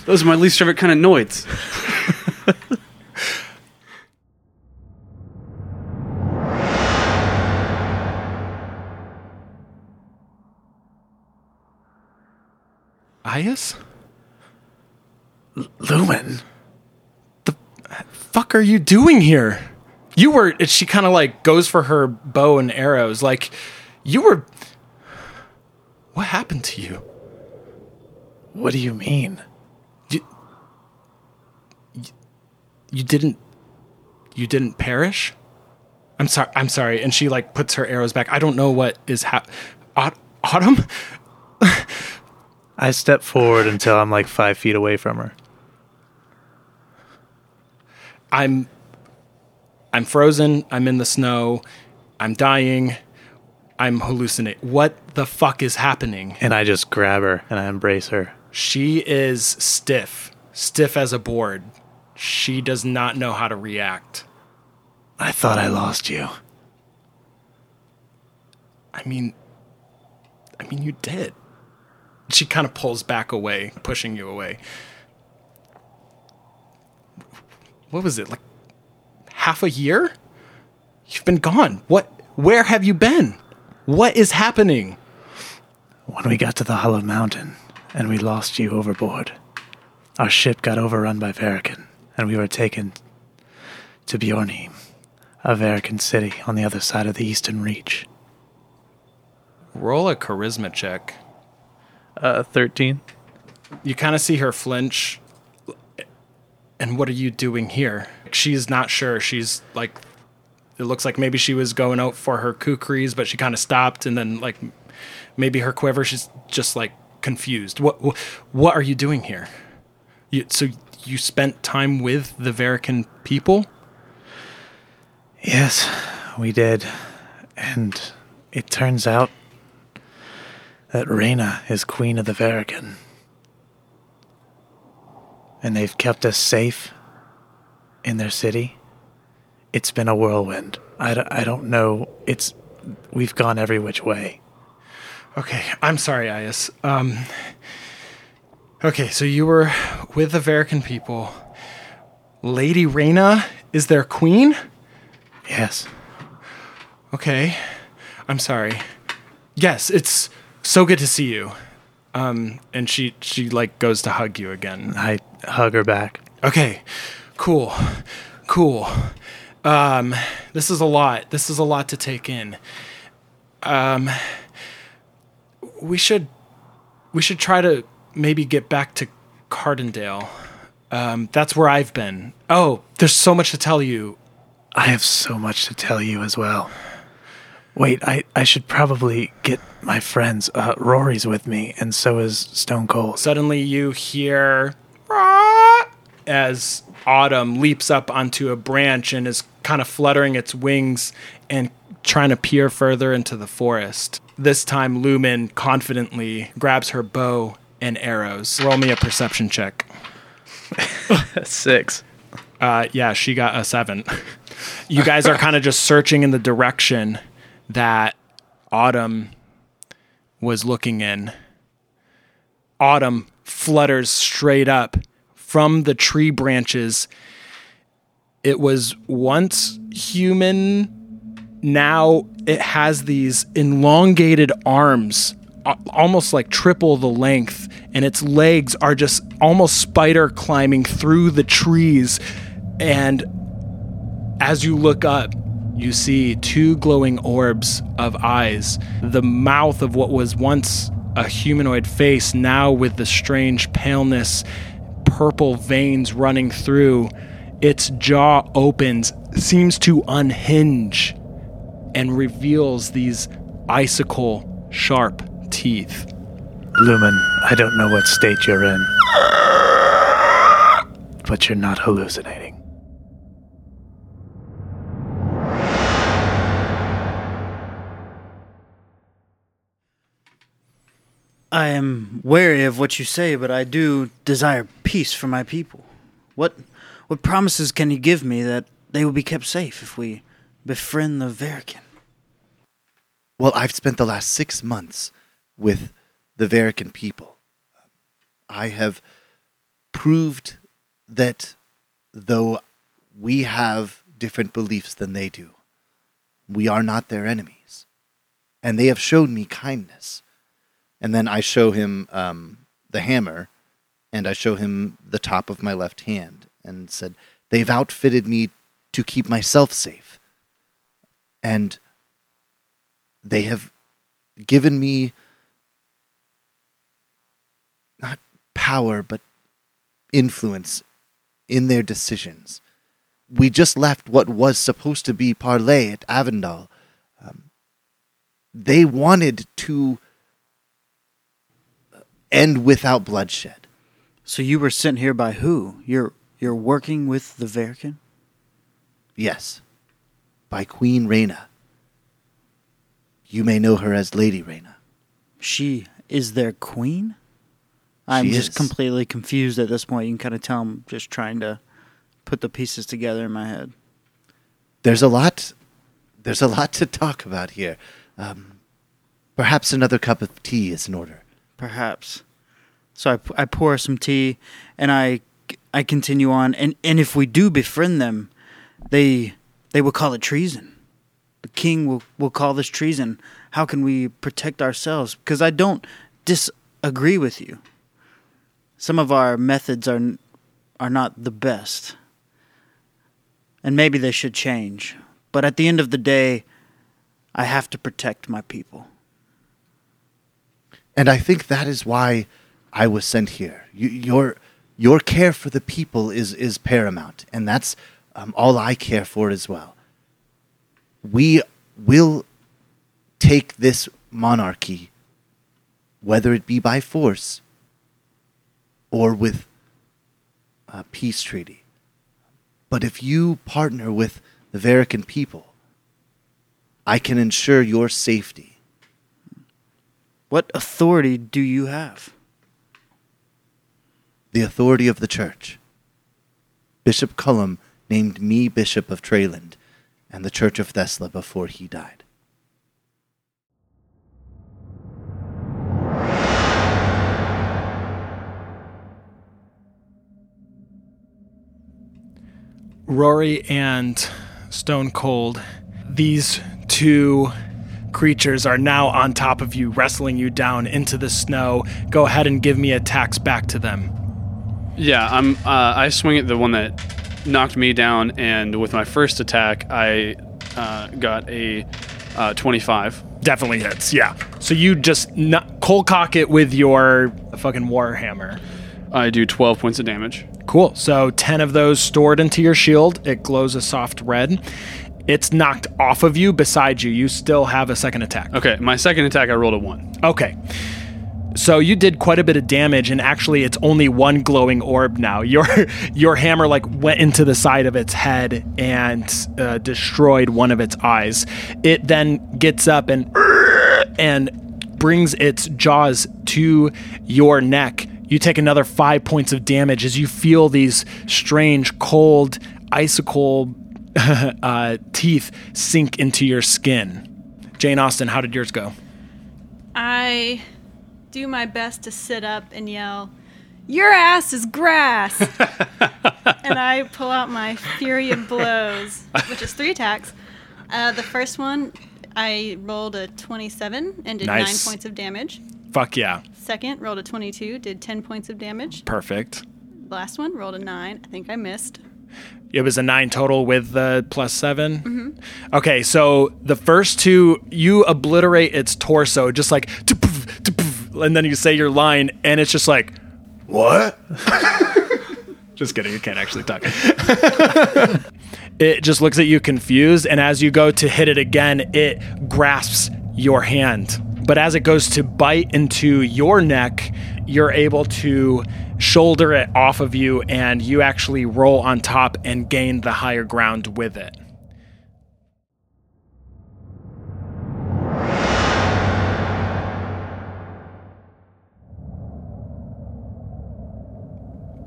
Those are my least favorite kind of noids. Ias? Lumen. Fuck are you doing here? You were. She kind of like goes for her bow and arrows. Like, you were. What happened to you? What do you mean? you You didn't you didn't perish i'm sorry i'm sorry and she like puts her arrows back i don't know what is hap- Aut- autumn I step forward until I'm like five feet away from her. I'm i'm frozen i'm in the snow i'm dying i'm hallucinating what the fuck is happening And I just grab her and I embrace her. she is stiff stiff as a board she does not know how to react I thought I lost you. I mean, I mean, you did. She kind of pulls back away, pushing you away. What was it like? Half a year? You've been gone. What? Where have you been? What is happening? When we got to the Hollow Mountain and we lost you overboard, our ship got overrun by Verican and we were taken to Bjornheim, a Verican city on the other side of the Eastern Reach. Roll a charisma check. Uh, 13. You kind of see her flinch. And what are you doing here? She's not sure. She's like, it looks like maybe she was going out for her kukris, but she kind of stopped, and then like, maybe her quiver. She's just like confused. What what, are you doing here? You, so you spent time with the Verican people? Yes, we did. And it turns out that Reyna is queen of the Verican. And they've kept us safe in their city. It's been a whirlwind. I, d- I don't know. It's we've gone every which way. Okay, I'm sorry, Ias. Um, okay, so you were with the Verican people. Lady Reyna is their queen? Yes. Okay. I'm sorry. Yes, it's so good to see you. Um, and she she like goes to hug you again. I hug her back. Okay. Cool. Cool. Um, this is a lot. This is a lot to take in. Um, we should we should try to maybe get back to Cardendale. Um, that's where I've been. Oh, there's so much to tell you. I have so much to tell you as well. Wait, I, I should probably get my friends. Uh, Rory's with me, and so is Stone Cold. Suddenly, you hear "Rah!" as Autumn leaps up onto a branch and is kind of fluttering its wings and trying to peer further into the forest. This time, Lumen confidently grabs her bow and arrows. Roll me a perception check. Six. Uh, yeah, she got a seven. you guys are kind of just searching in the direction that Autumn was looking in. Autumn flutters straight up from the tree branches. It was once human. Now it has these elongated arms, almost like triple the length, and its legs are just almost spider climbing through the trees. And as you look up, you see two glowing orbs of eyes. The mouth of what was once a humanoid face, now with the strange paleness, purple veins running through. Its jaw opens, seems to unhinge, and reveals these icicle sharp teeth. Lumen, I don't know what state you're in, but you're not hallucinating. I am wary of what you say, but I do desire peace for my people. What what promises can you give me that they will be kept safe if we befriend the Verican? Well, I've spent the last six months with the Verican people. I have proved that though we have different beliefs than they do, we are not their enemies. And they have shown me kindness. And then I show him um, the hammer, and I show him the top of my left hand, and said, They've outfitted me to keep myself safe. And they have given me not power, but influence in their decisions. We just left what was supposed to be parlay at Avondale. Um, they wanted to end without bloodshed. So you were sent here by who? You're you're working with the Verican? Yes, by Queen Reyna. You may know her as Lady Reyna. She is their queen? I'm She just is. completely confused at this point. You can kind of tell I'm just trying to put the pieces together in my head. There's a lot. There's a lot to talk about here. Um, perhaps another cup of tea is in order. Perhaps. So I, I pour some tea and I, I continue on. And, and if we do befriend them, they, they will call it treason. The king will, will call this treason. How can we protect ourselves? Because I don't disagree with you. Some of our methods are, are not the best. And maybe they should change. But at the end of the day, I have to protect my people. And I think that is why I was sent here. You, your your care for the people is is paramount, and that's um, all I care for as well. We will take this monarchy, whether it be by force or with a peace treaty. But if you partner with the Verican people, I can ensure your safety. What authority do you have? the authority of the church. Bishop Cullum named me Bishop of Trayland and the Church of Thesla before he died. Rory and Stone Cold, these two creatures are now on top of you, wrestling you down into the snow. Go ahead and give me attacks back to them. Yeah, I'm. Uh, I swing at the one that knocked me down, and with my first attack, I uh, got a uh, 25. Definitely hits, yeah. So you just n- cold cock it with your fucking warhammer. I do 12 points of damage. Cool. So 10 of those stored into your shield. It glows a soft red. It's knocked off of you beside you. You still have a second attack. Okay, my second attack, I rolled a one. Okay. So you did quite a bit of damage, and actually, it's only one glowing orb now. Your your hammer like went into the side of its head and uh, destroyed one of its eyes. It then gets up and and brings its jaws to your neck. You take another five points of damage as you feel these strange, cold, icicle uh, teeth sink into your skin. Jane Austen, how did yours go? I do my best to sit up and yell, Your ass is grass! and I pull out my Fury of Blows, which is three attacks. Uh, the first one, I rolled a 27 and did Nice. 9 points of damage. Fuck yeah. Second, rolled a 22, did 10 points of damage. Perfect. Last one, rolled a 9. I think I missed. It was a nine total with the plus 7 mm-hmm. Okay, so the first two, you obliterate its torso, just like, and then you say your line, and it's just like, what? just kidding, you can't actually talk. it just looks at you confused, and as you go to hit it again, it grasps your hand. But as it goes to bite into your neck, you're able to shoulder it off of you, and you actually roll on top and gain the higher ground with it.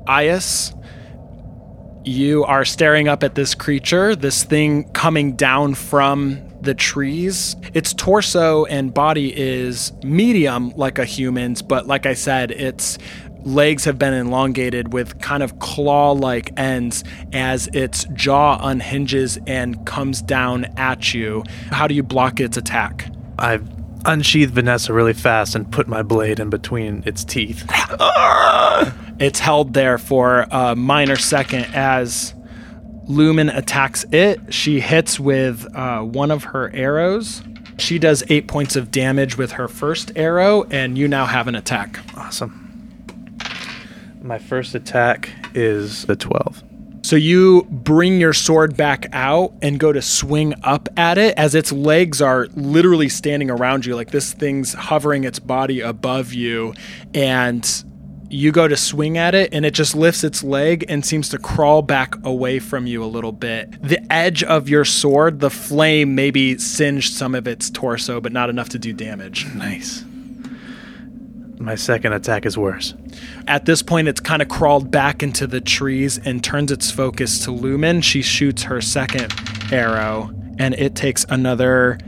Ias, you are staring up at this creature, this thing coming down from the trees. Its torso and body is medium like a human's, but like I said, its legs have been elongated with kind of claw like ends as its jaw unhinges and comes down at you. How do you block its attack? I've unsheathed Vanessa really fast and put my blade in between its teeth. It's held there for a minor second as Lumen attacks it. She hits with uh, one of her arrows. She does eight points of damage with her first arrow, and you now have an attack. Awesome. My first attack is a 12. So you bring your sword back out and go to swing up at it as its legs are literally standing around you, like this thing's hovering its body above you. And you go to swing at it, and it just lifts its leg and seems to crawl back away from you a little bit. The edge of your sword, the flame maybe singed some of its torso, but not enough to do damage. Nice. My second attack is worse. At this point, it's kind of crawled back into the trees and turns its focus to Lumen. She shoots her second arrow, and it takes another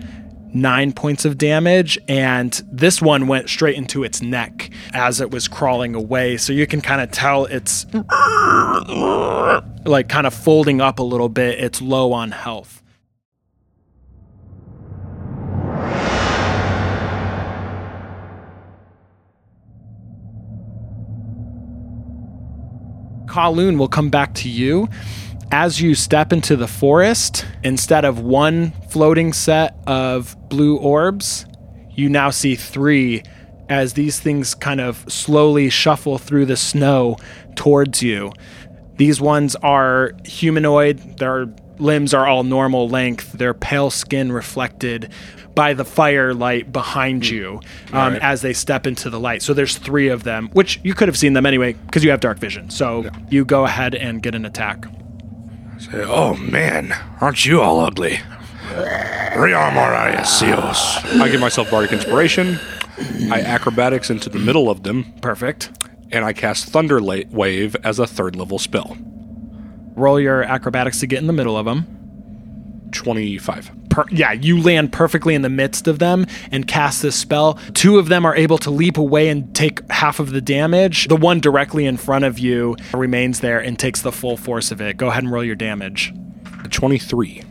nine points of damage. And this one went straight into its neck as it was crawling away. So you can kind of tell it's like kind of folding up a little bit. It's low on health. Kowloon will come back to you. As you step into the forest, instead of one floating set of blue orbs, you now see three as these things kind of slowly shuffle through the snow towards you. These ones are humanoid, their limbs are all normal length, their pale skin reflected by the firelight behind you um, Right. as they step into the light. So there's three of them, which you could have seen them anyway because you have dark vision. So you go ahead and get an attack. Say, oh man, aren't you all ugly? Rearmor Iasios. I give myself bardic inspiration. I acrobatics into the middle of them, Perfect. and I cast Thunder La- Wave as a third level spell. Roll your acrobatics to get in the middle of them. 25. Per- yeah, you land perfectly in the midst of them and cast this spell. Two of them are able to leap away and take half of the damage. The one directly in front of you remains there and takes the full force of it. Go ahead and roll your damage. 23.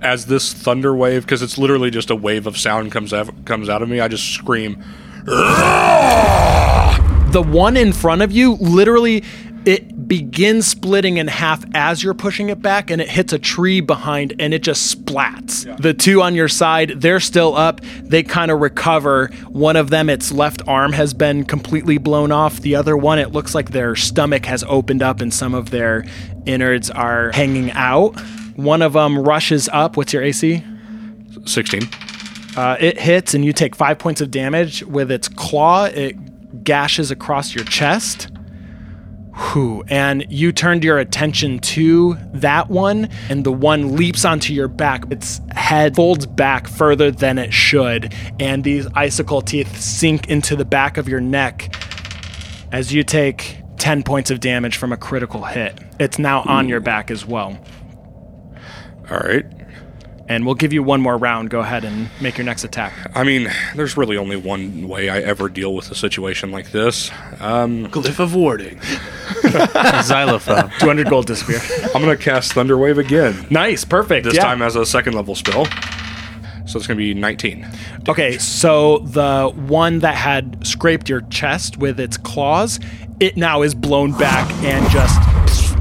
As this thunder wave, because it's literally just a wave of sound comes out, comes out of me, I just scream. The one in front of you literally it begins splitting in half as you're pushing it back and it hits a tree behind and it just splats. The two on your side, they're still up. They kind of recover. One of them its left arm has been completely blown off. The other one it looks like their stomach has opened up and some of their innards are hanging out. One of them rushes up. What's your AC? 16. Uh, it hits, and you take five points of damage. With its claw, it gashes across your chest. Whew. And you turned your attention to that one, and the one leaps onto your back. Its head folds back further than it should, and these icicle teeth sink into the back of your neck as you take 10 points of damage from a critical hit. It's now on your back as well. All right. And we'll give you one more round. Go ahead and make your next attack. I mean, there's really only one way I ever deal with a situation like this. Um, Glyph of warding. Xylophone. 200 gold disappear. I'm going to cast Thunderwave again. nice, perfect. This yeah. time as a second level spell. So it's going to be 19. Okay, so the one that had scraped your chest with its claws, it now is blown back and just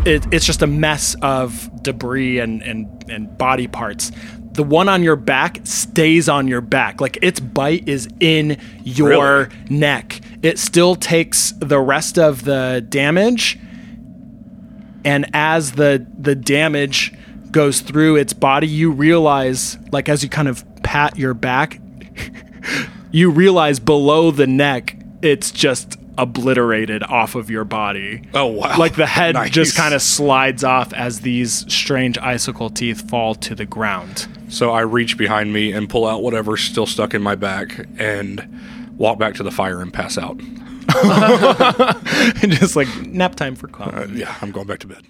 it, it's just a mess of debris and, and and body parts. The one on your back stays on your back, like its bite is in your Really? neck. It still takes the rest of the damage, and as the the damage goes through its body, you realize, like as you kind of pat your back, you realize below the neck, it's just obliterated off of your body. Oh, wow. Like the head Nice. just kind of slides off as these strange icicle teeth fall to the ground. So I reach behind me and pull out whatever's still stuck in my back and walk back to the fire and pass out. and just like nap time for Clown. Uh, yeah, I'm going back to bed.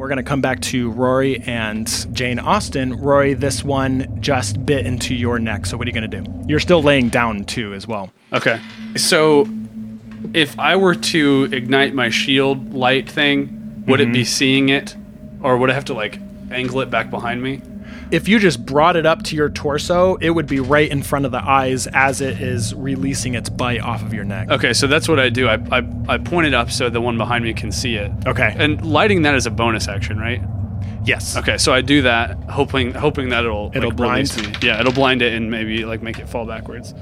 We're going to come back to Rory and Jane Austen. Rory, this one just bit into your neck. So what are you going to do? You're still laying down too, as well. Okay. So if I were to ignite my shield light thing, would it mm-hmm. be seeing it? Or would I have to like angle it back behind me? If you just brought it up to your torso, it would be right in front of the eyes as it is releasing its bite off of your neck. Okay, so that's what I do. I, I, I point it up so the one behind me can see it. Okay. And lighting that is a bonus action, right? yes. Okay, so I do that, hoping hoping that it'll It'll like, blind? me. Yeah, it'll blind it and maybe like make it fall backwards.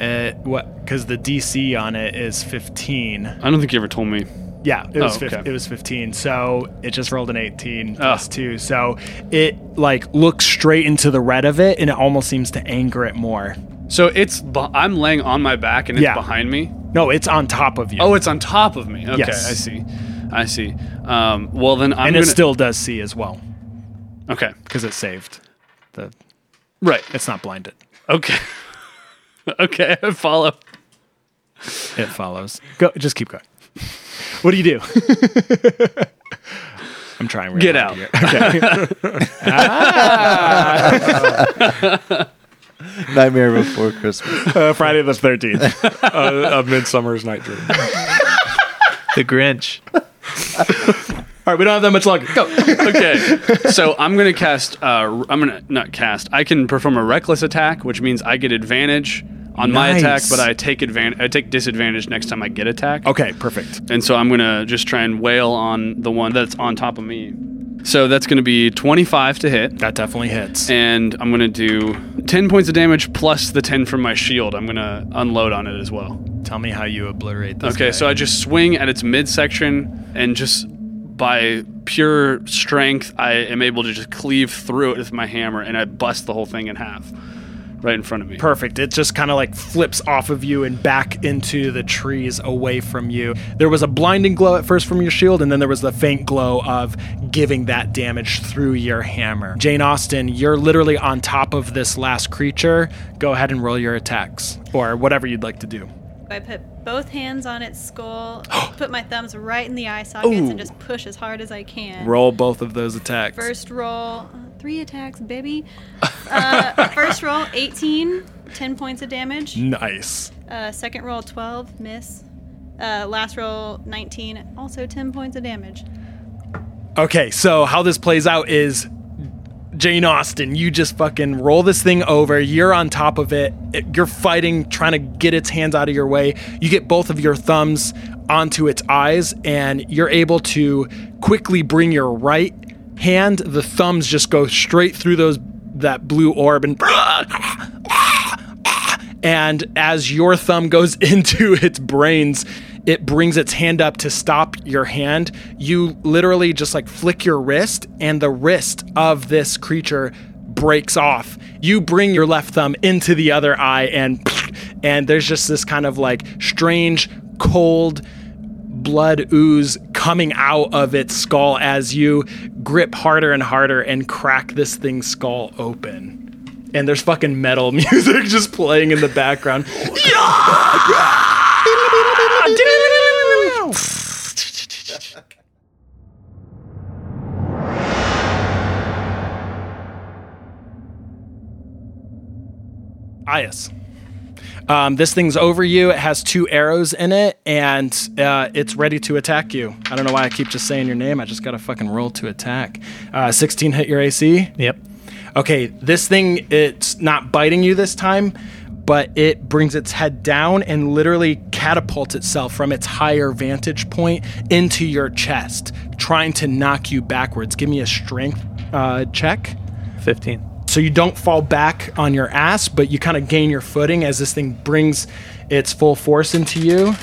Uh, what? Because the DC on it is 15. I don't think you ever told me. Yeah, it was Oh, fif- okay. it was 15. So it just rolled an 18 Oh. plus two. So it like looks straight into the red of it, and it almost seems to anger it more. So it's I'm laying on my back and it's Yeah. behind me. No, it's on top of you. Oh, it's on top of me. Okay, Yes. I see. I see. Um, well, then I'm and gonna. it still does see as well okay. because it saved. The Right. it's not blinded. Okay. okay. I follow. It follows. Go. Just keep going. What do you do? I'm trying. Really Get hard out. here. Okay. Nightmare Before Christmas. Uh, Friday the 13th. Uh, a Midsummer's Night Dream. The Grinch. All right, we don't have that much longer. Go. Okay. so I'm gonna cast. Uh, I'm gonna not cast. I can perform a reckless attack, which means I get advantage on my attack, but I take advantage. I take disadvantage next time I get attacked. Okay, perfect. And so I'm gonna just try and wail on the one that's on top of me. So that's gonna be 25 to hit. That definitely hits. and I'm gonna do 10 points of damage plus the 10 from my shield. I'm gonna unload on it as well. Tell me how you obliterate this. Okay, guy. so I just swing at its midsection, and just by pure strength, I am able to just cleave through it with my hammer, and I bust the whole thing in half, right in front of me. Perfect. It just kind of like flips off of you and back into the trees away from you. There was a blinding glow at first from your shield, and then there was the faint glow of giving that damage through your hammer. Jane Austen, you're literally on top of this last creature. Go ahead and roll your attacks, or whatever you'd like to do. I put both hands on its skull, put my thumbs right in the eye sockets, and just push as hard as I can. Roll both of those attacks. First roll, uh, three attacks, baby. Uh, first roll, 18, 10 points of damage. Nice. Uh, second roll, 12, miss. Uh, last roll, 19, also 10 points of damage. Okay, so how this plays out is Jane Austen, you just fucking roll this thing over. You're on top of it. it- You're fighting, trying to get its hands out of your way. You get both of your thumbs onto its eyes, and you're able to quickly bring your right hand. The thumbs just go straight through those that blue orb, and And as your thumb goes into its brains, it brings its hand up to stop your hand. You literally just like flick your wrist, and the wrist of this creature breaks off. You bring your left thumb into the other eye, and and there's just this kind of like strange, cold blood ooze coming out of its skull as you grip harder and harder and crack this thing's skull open. And there's fucking metal music just playing in the background. Ias. Um, this thing's over you. It has two arrows in it, and uh, it's ready to attack you. I don't know why I keep just saying your name. I just got to fucking roll to attack. Uh, 16 hit your AC. Yep. Okay, this thing, it's not biting you this time, but it brings its head down and literally catapults itself from its higher vantage point into your chest, trying to knock you backwards. Give me a strength uh, check. 15. So you don't fall back on your ass, but you kind of gain your footing as this thing brings its full force into you.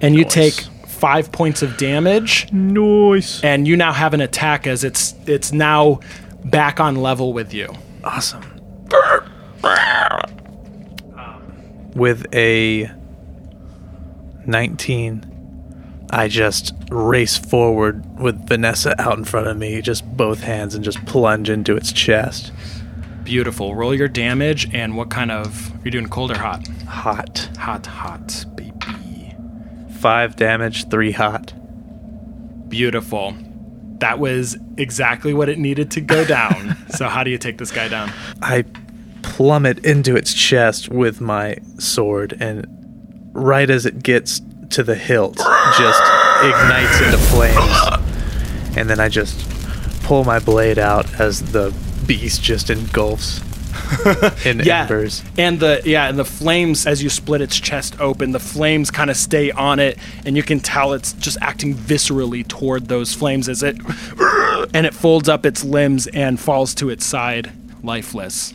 And you take five points of damage. Nice. And you now have an attack as it's it's now back on level with you. Awesome. Um, with a 19, I just race forward with Vanessa out in front of me, just both hands, and just plunge into its chest. Beautiful. Roll your damage and what kind of are you doing cold or hot? Hot. Hot, hot, baby. Five damage, three hot. Beautiful. That was exactly what it needed to go down. so how do you take this guy down? I plummet into its chest with my sword, and right as it gets to the hilt, just ignites into flames. And then I just pull my blade out as the beast just engulfs in yeah. embers. And the yeah, and the flames as you split its chest open, the flames kind of stay on it, and you can tell it's just acting viscerally toward those flames as it and it folds up its limbs and falls to its side, lifeless.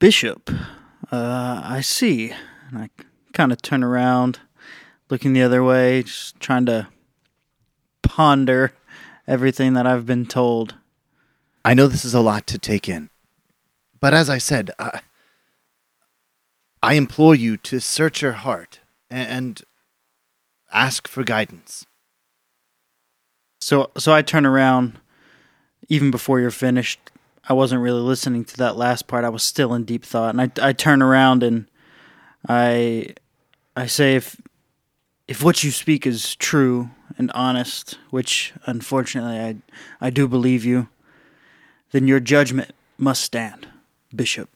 Bishop, uh, I see. And I kind of turn around, looking the other way, just trying to ponder everything that I've been told. I know this is a lot to take in, but as I said, I, I implore you to search your heart and ask for guidance. So, so I turn around, even before you're finished. I wasn't really listening to that last part. I was still in deep thought, and I, I turn around and I, I say, if, if what you speak is true and honest, which unfortunately I, I do believe you, then your judgment must stand, Bishop.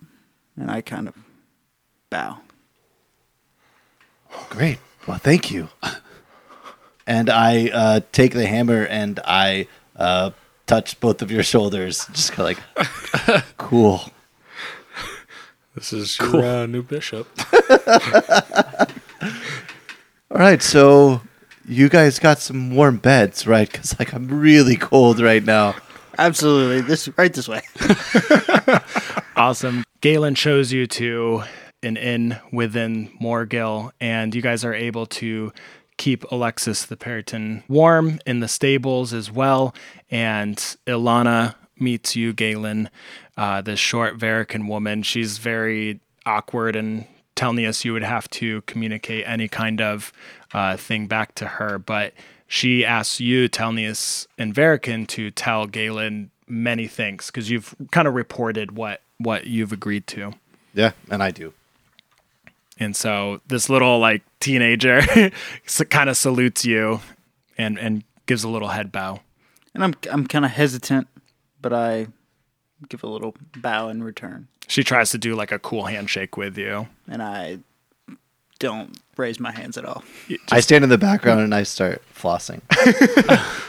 And I kind of bow. Great. Well, thank you. and I uh, take the hammer and I uh, touch both of your shoulders. Just kind of like, cool. This is your uh, new bishop. All right, so you guys got some warm beds, right? Because like I'm really cold right now. Absolutely. This right this way. Awesome. Galen shows you to an inn within Morgill, and you guys are able to keep Alexis the Peryton warm in the stables as well. And Ilana meets you, Galen, uh, this short Verican woman. She's very awkward and Telnius, you would have to communicate any kind of uh, thing back to her. But she asks you, Telnius and Verican, to tell Galen many things because you've kind of reported what what you've agreed to. Yeah, and I do. And so this little like teenager kind of salutes you and and gives a little head bow. And I'm I'm kind of hesitant, but I give a little bow in return. She tries to do like a cool handshake with you. And I don't raise my hands at all. I stand in the background and I start flossing.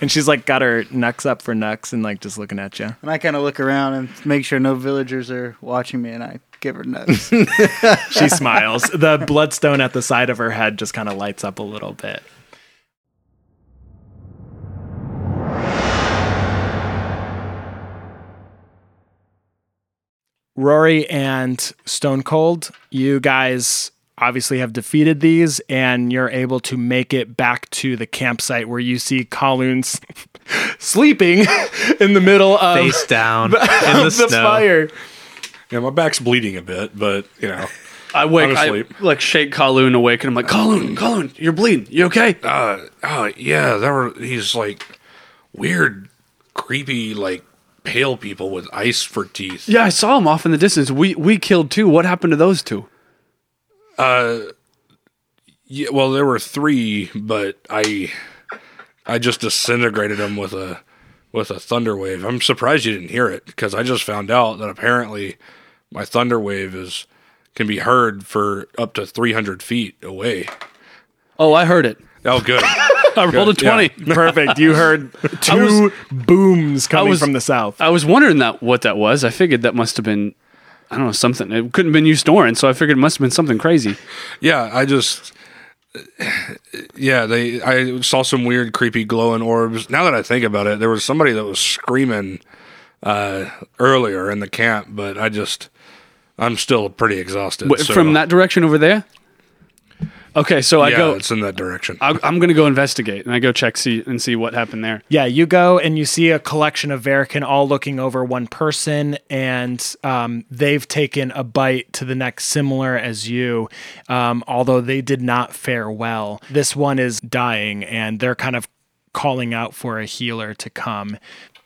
And she's like got her necks up for necks and like just looking at you. And I kind of look around and make sure no villagers are watching me, and I give her nuts. She smiles. The bloodstone at the side of her head just kind of lights up a little bit. Rory and Stone Cold, you guys obviously have defeated these, and you're able to make it back to the campsite where you see Kaloon's sleeping in the middle of, Face down in the, the snow. fire. Yeah, my back's bleeding a bit, but you know, I wake, I'm I like shake Kaloon awake, and I'm like, Kaloon, Kaloon, you're bleeding. You okay? Uh, oh yeah, there were he's like weird, creepy, like pale people with ice for teeth. Yeah, I saw them off in the distance. We we killed two. What happened to those two? Uh, Yeah, well, there were three, but I, I just disintegrated them with a, with a thunder wave. I'm surprised you didn't hear it because I just found out that apparently, my thunder wave is can be heard for up to 300 feet away. Oh, I heard it. Oh, good. I rolled a Good, yeah. twenty. Perfect. You heard two booms coming was- from the south. I was wondering that what that was. I figured that must have been, I don't know, something. It couldn't have been you snoring, so I figured it must have been something crazy. Yeah, I just yeah, they I saw some weird creepy glowing orbs. Now that I think about it, there was somebody that was screaming uh earlier in the camp, but I just I'm still pretty exhausted. Wait, so- From that direction over there. Okay, so I yeah, go. it's in that direction. I, I'm going to go investigate, and I go check see and see what happened there. Yeah, you go and you see a collection of Verican all looking over one person, and um, they've taken a bite to the neck similar as you, um, although they did not fare well. This one is dying, and they're kind of calling out for a healer to come.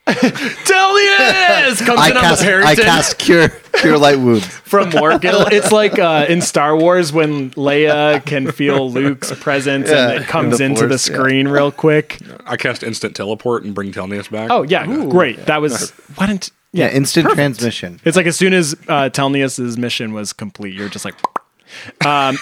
Delius comes I in on cast, the I cast cure cure light wounds. from Morgil. It's like uh, in Star Wars when Leia can feel Luke's presence Yeah, and it comes the into the Force, yeah. screen real quick. I cast instant teleport and bring Telnius back. Oh yeah, great. That was why didn't Yeah, instant perfect. transmission. It's like as soon as uh, Telnius's mission was complete, you're just like. Um,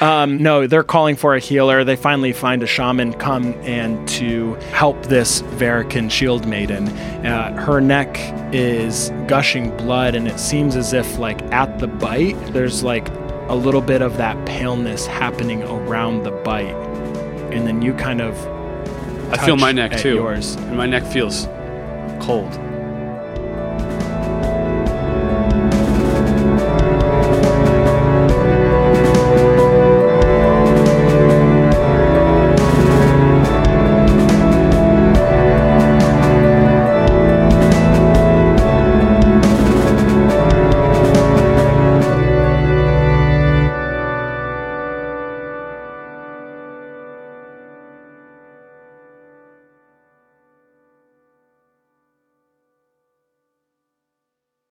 um, no, they're calling for a healer. They finally find a shaman come and to help this Verican shield maiden. Uh, her neck is gushing blood, and it seems as if, like at the bite, there's like a little bit of that paleness happening around the bite, and then you kind of I feel my neck too, yours. and my neck feels cold.